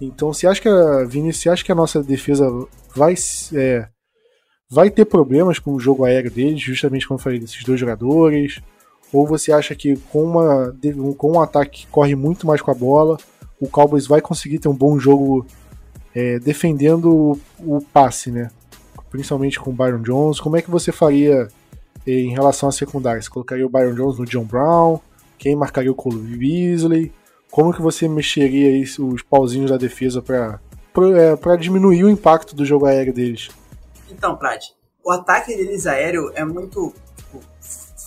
Então, você acha que a Vini, você acha que a nossa defesa vai é, vai ter problemas com o jogo aéreo deles, justamente como eu falei desses dois jogadores? Ou você acha que com, uma, com um ataque que corre muito mais com a bola, o Cowboys vai conseguir ter um bom jogo é, defendendo o, o, passe, né? Principalmente com o Byron Jones. Como é que você faria é, em relação à secundária? Você colocaria o Byron Jones no John Brown? Quem marcaria o Cole Beasley? Como que você mexeria aí os pauzinhos da defesa para é, diminuir o impacto do jogo aéreo deles? Então, Prat, o ataque deles aéreo é muito tipo,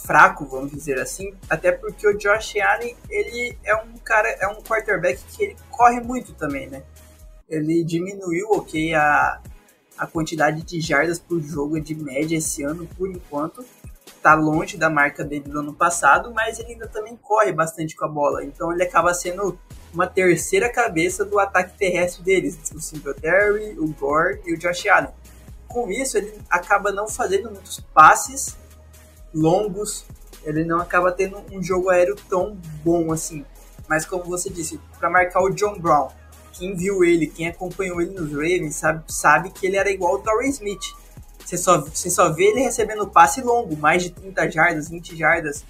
fraco, vamos dizer assim, até porque o Josh Allen, ele é um cara, é um quarterback que ele corre muito também, né? Ele diminuiu, ok, a, a quantidade de jardas por jogo de média esse ano, por enquanto, tá longe da marca dele do ano passado, mas ele ainda também corre bastante com a bola. Então ele acaba sendo uma terceira cabeça do ataque terrestre deles, o Singletary, o Gore e o Josh Allen. Com isso, ele acaba não fazendo muitos passes longos, ele não acaba tendo um jogo aéreo tão bom assim. Mas como você disse, para marcar o John Brown, quem viu ele, quem acompanhou ele nos Ravens, sabe, sabe que ele era igual o Torrey Smith. Você só, você só vê ele recebendo passe longo, mais de 30 jardas, 20 jardas,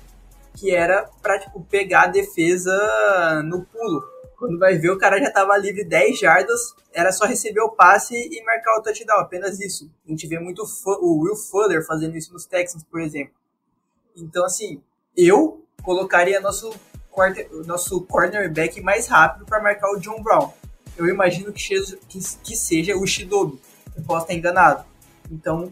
que era pra tipo, pegar a defesa no pulo. Quando vai ver, o cara já tava livre 10 jardas, era só receber o passe e marcar o touchdown, apenas isso. A gente vê muito o Will Fuller fazendo isso nos Texans, por exemplo. Então, assim, eu colocaria nosso, quarter, nosso cornerback mais rápido para marcar o John Brown. Eu imagino que, que, que seja o Shidobi. Eu posso estar enganado. Então,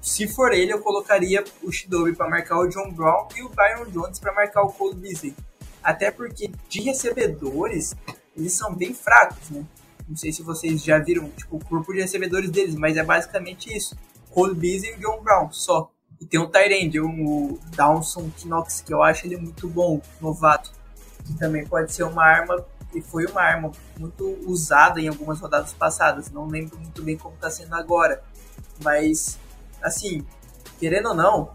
se for ele, eu colocaria o Shidobi para marcar o John Brown e o Byron Jones para marcar o Cole Beasley. Até porque de recebedores, eles são bem fracos, né? Não sei se vocês já viram tipo, o corpo de recebedores deles, mas é basicamente isso. Cole Beasley e o John Brown, só. E tem o Tyrande, o Downson Knox, que eu acho ele muito bom, novato. Que também pode ser uma arma, e foi uma arma muito usada em algumas rodadas passadas. Não lembro muito bem como está sendo agora. Mas, assim, querendo ou não,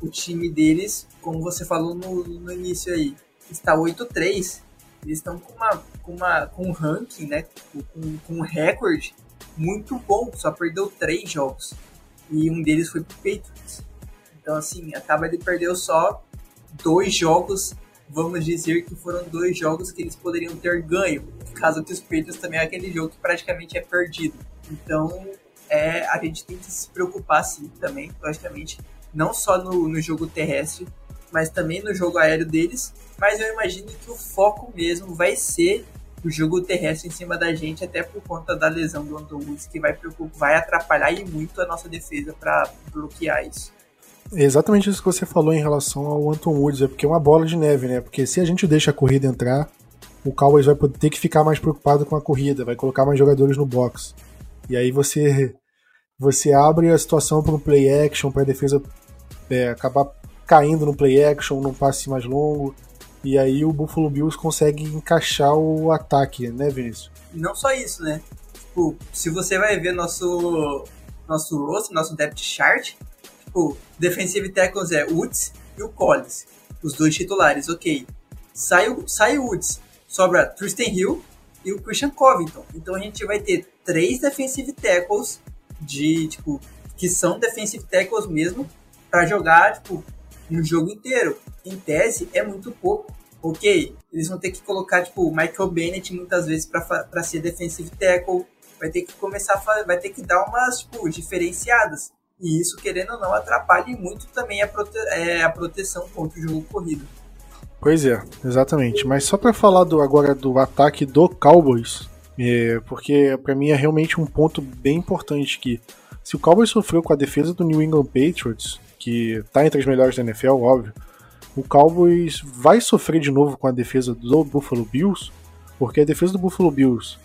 o time deles, como você falou no, no início aí, está 8-3. Eles estão com, uma, com, uma, com um ranking, né? Com, com um recorde muito bom. Só perdeu três jogos. E um deles foi pro Patriots. Então, assim, acaba de perder só dois jogos. Vamos dizer que foram dois jogos que eles poderiam ter ganho. Caso que os Patriots também é aquele jogo que praticamente é perdido. Então, é, a gente tem que se preocupar sim também, logicamente, não só no, no jogo terrestre, mas também no jogo aéreo deles. Mas eu imagino que o foco mesmo vai ser o jogo terrestre em cima da gente, até por conta da lesão do Anton Woods, que vai, vai atrapalhar e muito a nossa defesa para bloquear isso. É exatamente isso que você falou em relação ao Anton Woods, é porque é uma bola de neve, né? Porque se a gente deixa a corrida entrar, o Cowboys vai ter que ficar mais preocupado com a corrida, vai colocar mais jogadores no box. E aí você você abre a situação para um play action, para a defesa é, acabar caindo no play action, num passe mais longo. E aí o Buffalo Bills consegue encaixar o ataque, né, Vinícius? E não só isso, né? Tipo, se você vai ver nosso nosso roster, nosso depth chart, tipo, defensive tackles é Woods e o Collins, os dois titulares, ok. Sai sai o Woods, sobra Tristan Hill e o Christian Covington. Então a gente vai ter três defensive tackles de, tipo, que são defensive tackles mesmo, para jogar, tipo, no jogo inteiro. Em tese, é muito pouco. Ok, eles vão ter que colocar, tipo, o Michael Bennett muitas vezes para ser defensive tackle. Vai ter que começar a vai ter que dar umas, tipo, diferenciadas. E isso, querendo ou não, atrapalha muito também a, prote é, a proteção contra o jogo corrido. Pois é, exatamente. Mas só para falar do, agora do ataque do Cowboys, é, porque para mim é realmente um ponto bem importante que se o Cowboys sofreu com a defesa do New England Patriots, que tá entre as melhores da NFL, óbvio, o Cowboys vai sofrer de novo com a defesa do Buffalo Bills, porque a defesa do Buffalo Bills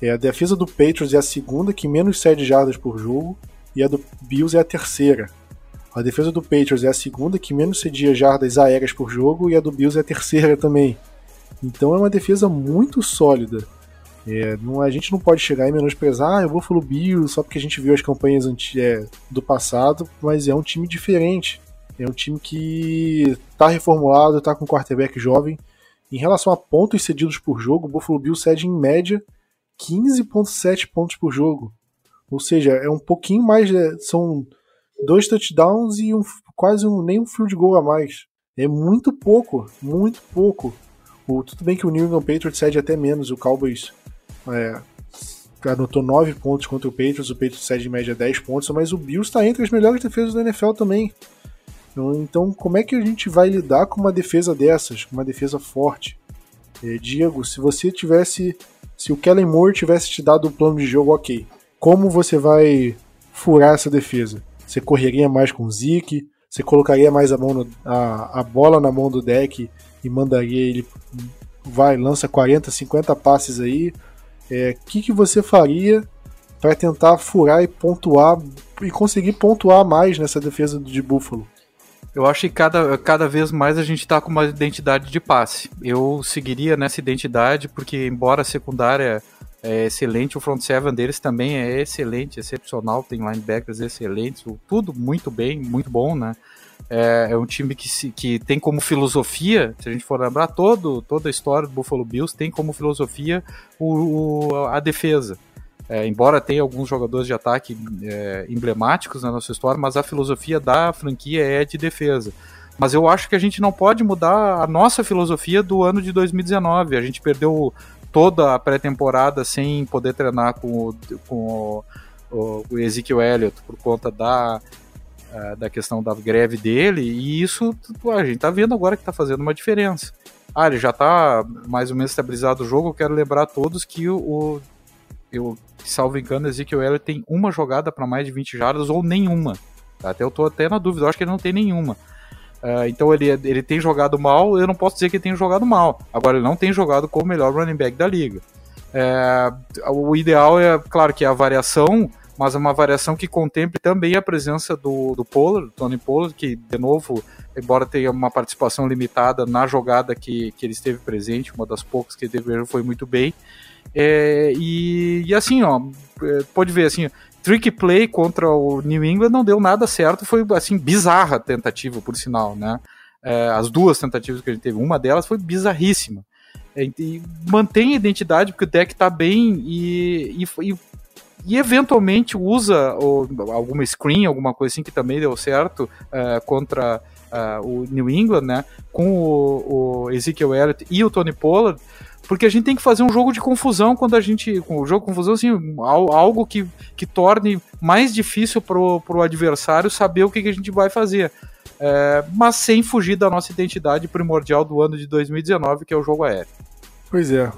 é a defesa do Patriots é a segunda que menos cede jardas por jogo e a do Bills é a terceira. A defesa do Patriots é a segunda que menos cedia jardas aéreas por jogo e a do Bills é a terceira também. Então é uma defesa muito sólida. É, não, a gente não pode chegar e menosprezar, ah, eu vou falar Bills só porque a gente viu as campanhas é, do passado, mas é um time diferente. É um time que está reformulado, está com quarterback jovem. Em relação a pontos cedidos por jogo, o Buffalo Bills cede em média 15.7 pontos por jogo. Ou seja, é um pouquinho mais, é, são dois touchdowns e um, quase um, nem um field goal a mais. É muito pouco, muito pouco. O, tudo bem que o New England Patriots cede até menos, o Cowboys é, anotou 9 pontos contra o Patriots, o Patriots cede em média 10 pontos, mas o Bills está entre as melhores defesas da NFL também. Então, então, como é que a gente vai lidar com uma defesa dessas, com uma defesa forte? É, Diego, se você tivesse. Se o Kellen Moore tivesse te dado um plano de jogo, ok. Como você vai furar essa defesa? Você correria mais com o Zeke? Você colocaria mais a, mão no, a, a bola na mão do deck e mandaria ele. Vai, lança 40, 50 passes aí o é, que, que você faria para tentar furar e pontuar e conseguir pontuar mais nessa defesa de Buffalo? Eu acho que cada, cada vez mais a gente está com uma identidade de passe. Eu seguiria nessa identidade, porque embora a secundária é excelente, o front seven deles também é excelente, excepcional, tem linebackers excelentes, tudo muito bem, muito bom, né? É, é um time que, se, que tem como filosofia, se a gente for lembrar, todo, toda a história do Buffalo Bills tem como filosofia o, o a defesa. É, embora tenha alguns jogadores de ataque é, emblemáticos na nossa história, mas a filosofia da franquia é de defesa. Mas eu acho que a gente não pode mudar a nossa filosofia do ano de 2019. A gente perdeu toda a pré-temporada sem poder treinar com, o, com o, o Ezekiel Elliott por conta da, uh, da questão da greve dele, e isso a gente tá vendo agora que tá fazendo uma diferença. Ah, ele já tá mais ou menos estabilizado o jogo, eu quero lembrar a todos que o, eu, salvo engano, Ezekiel Elliott tem uma jogada para mais de 20 jardas ou nenhuma. Até eu tô até na dúvida, eu acho que ele não tem nenhuma. Uh, então ele, ele tem jogado mal, eu não posso dizer que ele tem jogado mal. Agora ele não tem jogado como o melhor running back da liga. É, o ideal é, claro, que é a variação, mas é uma variação que contemple também a presença do, do Pollard, do Tony Pollard, que, de novo, embora tenha uma participação limitada na jogada que, que ele esteve presente, uma das poucas que teve foi muito bem. É, e, e assim, ó, é, pode ver assim, trick play contra o New England não deu nada certo, foi assim bizarra tentativa, por sinal, né? É, as duas tentativas que a gente teve, uma delas foi bizarríssima. É, e mantém a identidade porque o deck tá bem e, e, e, e eventualmente usa o, alguma screen, alguma coisa assim que também deu certo é, contra é, o New England, né? Com o, o Ezekiel Elliott e o Tony Pollard porque a gente tem que fazer um jogo de confusão quando a gente. O um jogo de confusão, assim, algo que, que torne mais difícil pro, pro adversário saber o que, que a gente vai fazer. É, mas sem fugir da nossa identidade primordial do ano de 2019, que é o jogo aéreo. Pois é.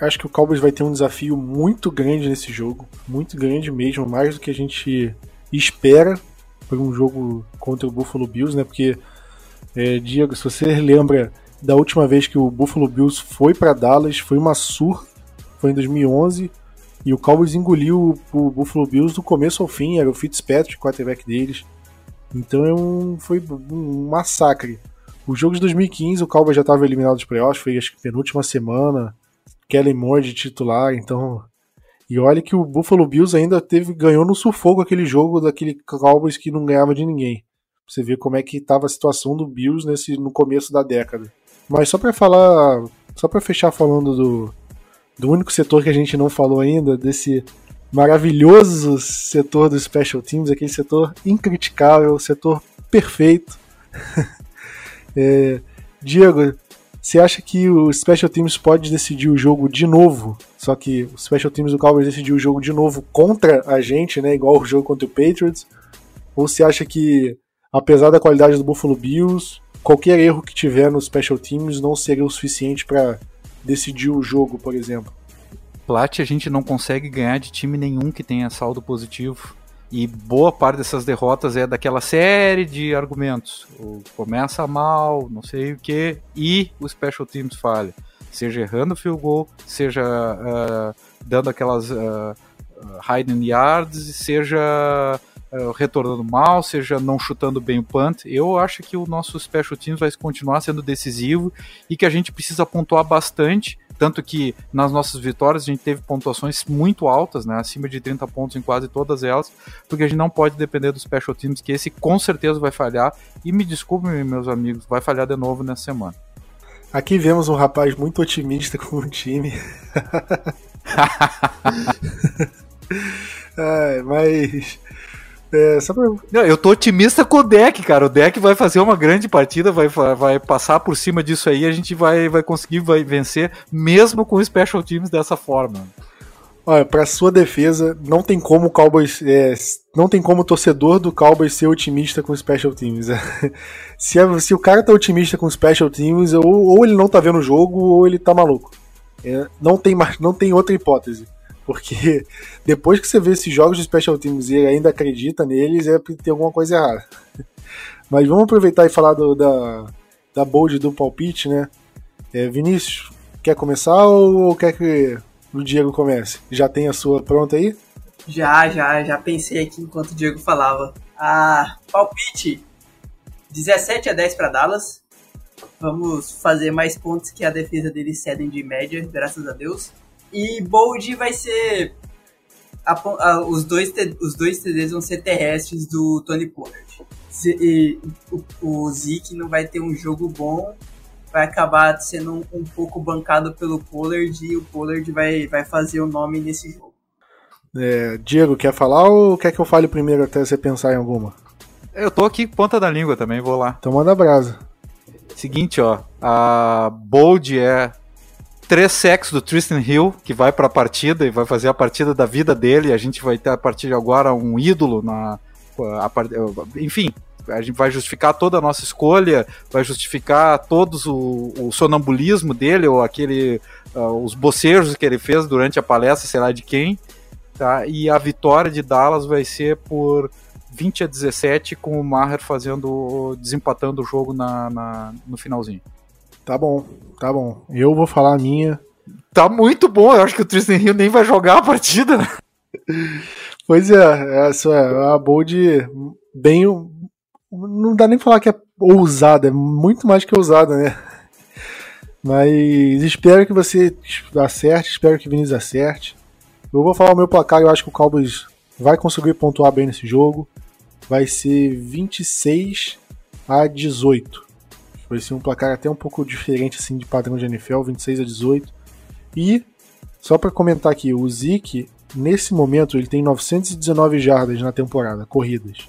Acho que o Cowboys vai ter um desafio muito grande nesse jogo. Muito grande mesmo, mais do que a gente espera para um jogo contra o Buffalo Bills, né? Porque, é, Diego, se você lembra da última vez que o Buffalo Bills foi para Dallas, foi uma sur, foi em 2011, e o Cowboys engoliu o Buffalo Bills do começo ao fim, era o Fitzpatrick, o quarterback deles. Então é um, foi um massacre. O jogo de 2015, o Cowboys já estava eliminado dos playoffs, foi acho que penúltima semana, Kellen Moore de titular, então... E olha que o Buffalo Bills ainda teve ganhou no sufoco aquele jogo daquele Cowboys que não ganhava de ninguém. Você ver como é que estava a situação do Bills nesse, no começo da década. Mas só para falar, só para fechar falando do, do único setor que a gente não falou ainda, desse maravilhoso setor dos Special Teams, aquele setor incriticável, setor perfeito. <laughs> é, Diego, você acha que o Special Teams pode decidir o jogo de novo? Só que o Special Teams do Cowboys decidiu o jogo de novo contra a gente, né? Igual o jogo contra o Patriots? Ou você acha que, apesar da qualidade do Buffalo Bills, qualquer erro que tiver nos special teams não seria o suficiente para decidir o jogo, por exemplo. Plat a gente não consegue ganhar de time nenhum que tenha saldo positivo. E boa parte dessas derrotas é daquela série de argumentos. O começa mal, não sei o que, e o special teams falha. Seja errando o field goal, seja uh, dando aquelas uh, hiding yards, seja uh, retornando mal, seja não chutando bem o punt. Eu acho que o nosso special teams vai continuar sendo decisivo e que a gente precisa pontuar bastante. Tanto que nas nossas vitórias a gente teve pontuações muito altas, né, acima de 30 pontos em quase todas elas, porque a gente não pode depender dos special teams, que esse com certeza vai falhar. E me desculpem, meus amigos, vai falhar de novo nessa semana. Aqui vemos um rapaz muito otimista <laughs> com o time. <laughs> é, mas é, só pra... Não, eu tô otimista com o deck, cara. O deck vai fazer uma grande partida, vai, vai passar por cima disso aí, a gente vai, vai conseguir vai vencer, mesmo com special teams dessa forma. Olha, pra sua defesa, não tem como o Cowboys. É, não tem como o torcedor do Cowboys ser otimista com special teams. <laughs> se, é, se o cara tá otimista com special teams, ou, ou ele não tá vendo o jogo, ou ele tá maluco. É, não, tem, não tem outra hipótese. Porque <laughs> depois que você vê esses jogos de Special Teams e ainda acredita neles, é porque tem alguma coisa errada. <laughs> Mas vamos aproveitar e falar do, da, da bold do palpite, né? É, Vinícius, quer começar ou quer que o Diego comece? Já tem a sua pronta aí? Já, já, já pensei aqui enquanto o Diego falava. Ah, palpite 17 a 10 para Dallas. Vamos fazer mais pontos que a defesa deles cedem de média, graças a Deus. E Bold vai ser. A, a, os, dois, os dois TDs vão ser terrestres do Tony Pollard. E, o, o Zeke não vai ter um jogo bom, vai acabar sendo um, um, pouco bancado pelo Pollard e o Pollard vai, vai fazer o nome nesse jogo. É, Diego, quer falar ou quer que eu fale primeiro até você pensar em alguma? Eu tô aqui ponta da língua também, vou lá. Então manda brasa. Seguinte, ó, a Bold é três sacks do Tristan Hill, que vai para a partida e vai fazer a partida da vida dele. A gente vai ter a partir de agora um ídolo na. A, a, enfim, a gente vai justificar toda a nossa escolha, vai justificar todos o, o sonambulismo dele, ou aquele. Uh, os bocejos que ele fez durante a palestra, sei lá de quem. Tá? E a vitória de Dallas vai ser por 20 a 17, com o Maher fazendo. desempatando o jogo na, na no finalzinho. Tá bom, tá bom. Eu vou falar a minha. Tá muito bom, eu acho que o Tristan Hill nem vai jogar a partida, né? <laughs> Pois é, essa é a Bold bem. Não dá nem pra falar que é ousada, é muito mais que ousada, né? Mas espero que você acerte, espero que o Vinícius acerte. Eu vou falar o meu placar, eu acho que o Cowboys vai conseguir pontuar bem nesse jogo. Vai ser 26 a 18. Ser um placar até um pouco diferente assim de padrão de NFL, 26 a 18. E só para comentar aqui, o Zeke nesse momento ele tem 919 jardas na temporada, corridas.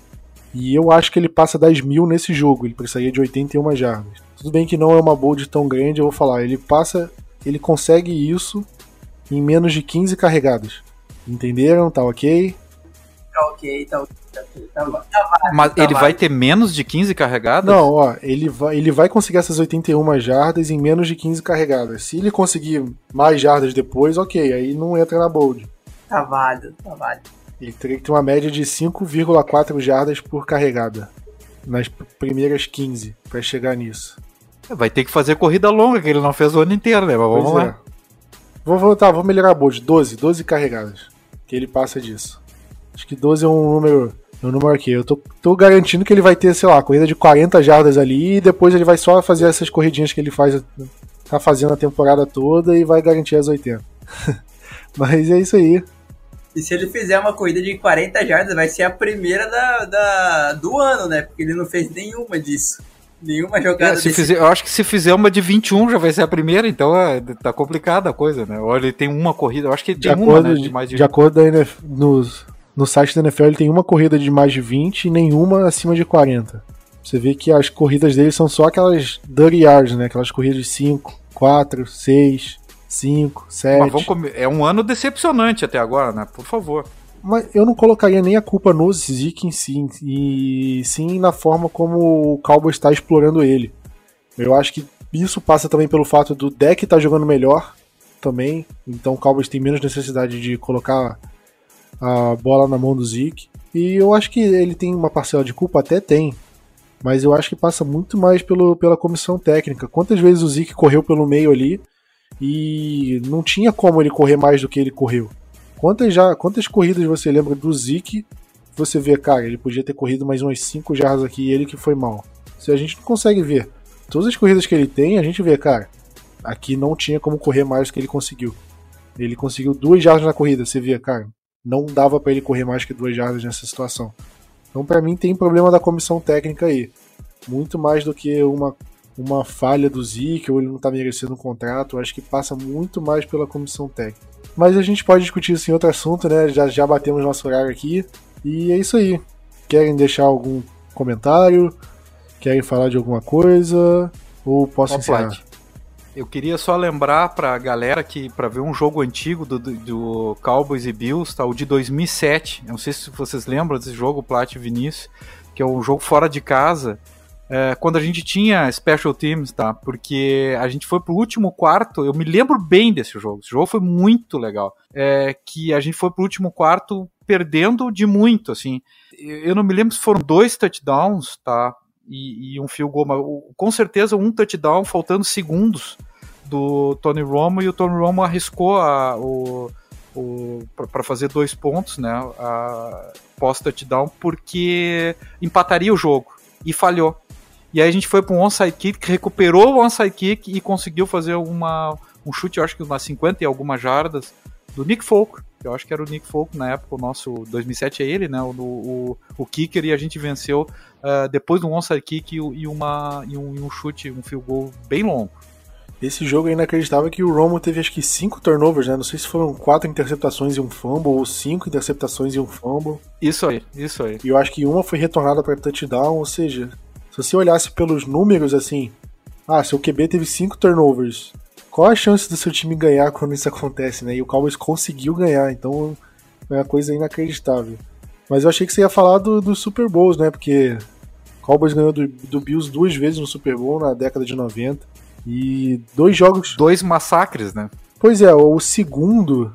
E eu acho que ele passa das mil nesse jogo, ele precisaria de 81 jardas. Tudo bem que não é uma bold tão grande, eu vou falar, ele passa, ele consegue isso em menos de 15 carregadas. Entenderam? Tá ok? Tá ok, tá ok. Tá, tá, Mas ele vai ter menos de 15 carregadas? Não, ó, ele vai, ele vai conseguir essas 81 jardas em menos de 15 carregadas. Se ele conseguir mais jardas depois, ok, aí não entra na bold. Tá válido, tá válido. Ele teria que ter uma média de 5,4 jardas por carregada nas primeiras 15 para chegar nisso. Vai ter que fazer corrida longa, que ele não fez o ano inteiro, né? Mas vamos pois lá. É. Vou voltar, vou melhorar a bold. 12, 12 carregadas. Que ele passa disso. Acho que 12 é um número no número aqui. Eu tô, tô garantindo que ele vai ter, sei lá, corrida de 40 jardas ali e depois ele vai só fazer essas corridinhas que ele faz, tá fazendo a temporada toda e vai garantir as 80. <laughs> Mas é isso aí. E se ele fizer uma corrida de 40 jardas, vai ser a primeira da, da, do ano, né? Porque ele não fez nenhuma disso. Nenhuma jogada. É, se fizer, eu acho que se fizer uma de 21 já vai ser a primeira, então é, tá complicada a coisa, né? Olha, ele tem uma corrida, eu acho que tem de uma, né, de, mais de... de acordo nos, no site da NFL ele tem uma corrida de mais de 20 e nenhuma acima de 40. Você vê que as corridas dele são só aquelas dirty yards, né? Aquelas corridas de 5, 4, 6, 5, 7. É um ano decepcionante até agora, né? Por favor. Mas eu não colocaria nem a culpa no Zeke em si, e sim na forma como o Cowboys está explorando ele. Eu acho que isso passa também pelo fato do deck estar tá jogando melhor também, então o Cowboys tem menos necessidade de colocar a bola na mão do Zeke. E eu acho que ele tem uma parcela de culpa, até tem. Mas eu acho que passa muito mais pelo, pela comissão técnica. Quantas vezes o Zeke correu pelo meio ali e não tinha como ele correr mais do que ele correu? Quantas, já, quantas corridas você lembra do Zeke? Você vê, cara, ele podia ter corrido mais umas 5 jardas aqui e ele que foi mal. Se a gente não consegue ver todas as corridas que ele tem, a gente vê, cara, aqui não tinha como correr mais do que ele conseguiu. Ele conseguiu duas jardas na corrida, você vê, cara, não dava para ele correr mais que duas jardas nessa situação. Então, para mim, tem problema da comissão técnica aí. Muito mais do que uma, uma falha do Zeke ou ele não tá merecendo um contrato. Eu acho que passa muito mais pela comissão técnica. Mas a gente pode discutir isso em outro assunto, né? Já, já batemos nosso horário aqui. E é isso aí. Querem deixar algum comentário? Querem falar de alguma coisa? Ou posso encerrar? Eu queria só lembrar pra galera que para ver um jogo antigo do, do, do, Cowboys e Bills, tá? O de 2007. Eu não sei se vocês lembram desse jogo, Plat e Vinícius, que é um jogo fora de casa. É, quando a gente tinha special teams, tá? Porque a gente foi pro último quarto. Eu me lembro bem desse jogo. Esse jogo foi muito legal. É, que a gente foi pro último quarto perdendo de muito, assim. Eu não me lembro se foram dois touchdowns, tá? E, e um field goal, mas, com certeza um touchdown faltando segundos do Tony Romo e o Tony Romo arriscou a, o, o para fazer dois pontos, né, pós touchdown porque empataria o jogo e falhou. E aí a gente foi para um onside kick, recuperou o onside kick e conseguiu fazer uma, um chute, eu acho que umas 50 e algumas jardas, do Nick Folk. Eu acho que era o Nick Folk na época, o nosso 2007 é ele, né? O, o, o kicker, e a gente venceu uh, depois de um onside kick e, uma, e, um, e um chute, um field goal bem longo. Esse jogo é inacreditável que o Romo teve acho que cinco turnovers, né? Não sei se foram quatro interceptações e um fumble, ou cinco interceptações e um fumble. Isso aí, isso aí. E eu acho que uma foi retornada para touchdown, ou seja, se você olhasse pelos números assim, ah, seu QB teve cinco turnovers, qual a chance do seu time ganhar quando isso acontece, né? E o Cowboys conseguiu ganhar, então é uma coisa inacreditável. Mas eu achei que você ia falar dos do Super Bowls, né? Porque Cowboys ganhou do, do Bills duas vezes no Super Bowl na década de 90. E dois jogos. Dois massacres, né? Pois é, o segundo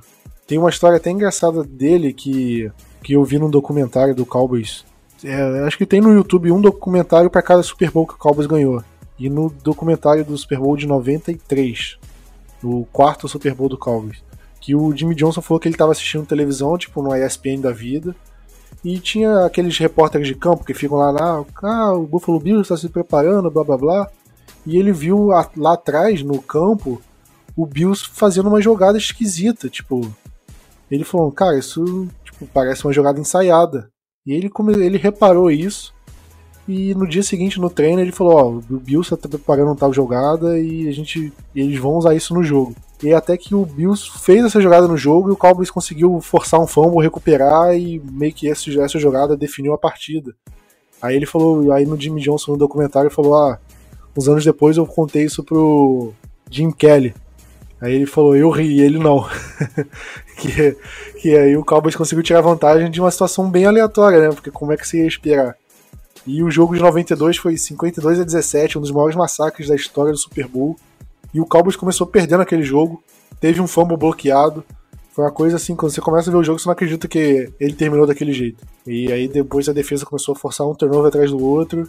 tem uma história até engraçada dele que, que eu vi num documentário do Cowboys. É, acho que tem no YouTube um documentário para cada Super Bowl que o Cowboys ganhou. E no documentário do Super Bowl de 93, o quarto Super Bowl do Cowboys, que o Jimmy Johnson falou que ele estava assistindo televisão, tipo no ESPN da vida, e tinha aqueles repórteres de campo que ficam lá, lá ah, o Buffalo Bills está se preparando, blá blá blá, e ele viu lá atrás, no campo, o Bills fazendo uma jogada esquisita, tipo, ele falou, cara, isso tipo, parece uma jogada ensaiada. E ele, ele reparou isso, e no dia seguinte, no treino, ele falou: Ó, o Bills tá preparando tal jogada e a gente, eles vão usar isso no jogo. E até que o Bills fez essa jogada no jogo e o Cowboys conseguiu forçar um fumble, recuperar e meio que essa, essa jogada definiu a partida. Aí ele falou, aí no Jimmy Johnson no documentário falou: Ah, uns anos depois eu contei isso pro Jim Kelly. Aí ele falou, eu ri, ele não. <laughs> que, que aí o Cowboys conseguiu tirar vantagem de uma situação bem aleatória, né? Porque como é que você ia esperar? E o jogo de 92 foi 52 a 17, um dos maiores massacres da história do Super Bowl. E o Cowboys começou perdendo aquele jogo, teve um fumble bloqueado. Foi uma coisa assim, quando você começa a ver o jogo, você não acredita que ele terminou daquele jeito. E aí depois a defesa começou a forçar um turnover atrás do outro.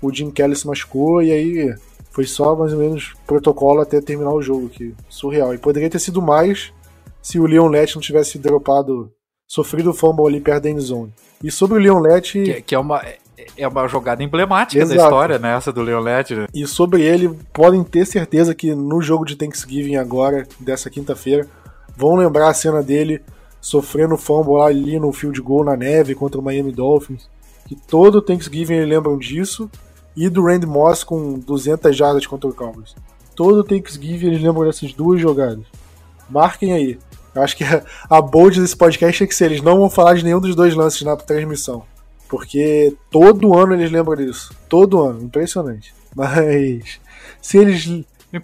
O Jim Kelly se machucou e aí foi só mais ou menos protocolo até terminar o jogo, que surreal. E poderia ter sido mais se o Leon Lett não tivesse dropado, sofrido o fumble ali perto da endzone. E sobre o Leon Lett... Que, que é uma é uma jogada emblemática Exato. da história, né? Essa do Leon Ledger. E sobre ele, podem ter certeza que no jogo de Thanksgiving agora, dessa quinta-feira, vão lembrar a cena dele sofrendo fumble ali no field goal na neve contra o Miami Dolphins. Que todo Thanksgiving eles lembram disso. E do Randy Moss com 200 jardas contra o Cowboys. Todo Thanksgiving eles lembram dessas duas jogadas. Marquem aí. Eu acho que <laughs> a bold desse podcast é que se eles não vão falar de nenhum dos dois lances na transmissão. Porque todo ano eles lembram disso. Todo ano. Impressionante. Mas se eles.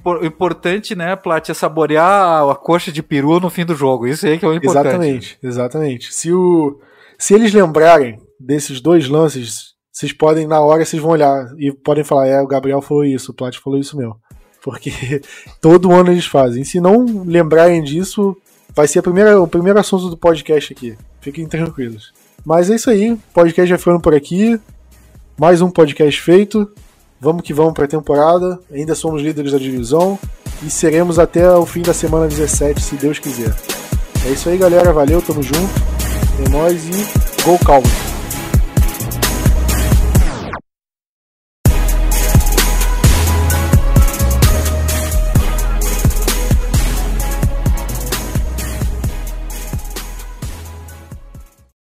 O importante, né, Plat, é saborear a coxa de peru no fim do jogo. Isso aí que é o importante. Exatamente, exatamente. Se, o, se eles lembrarem desses dois lances, vocês podem, na hora, vocês vão olhar e podem falar: é, o Gabriel falou isso, o Plat falou isso mesmo. Porque <laughs> todo ano eles fazem. Se não lembrarem disso, vai ser a primeira, o primeiro assunto do podcast aqui. Fiquem tranquilos. Mas é isso aí, o podcast já ficando por aqui. Mais um podcast feito. Vamos que vamos para a temporada. Ainda somos líderes da divisão e seremos até o fim da semana 17, se Deus quiser. É isso aí, galera. Valeu, tamo junto. É nóis e Go Calvo.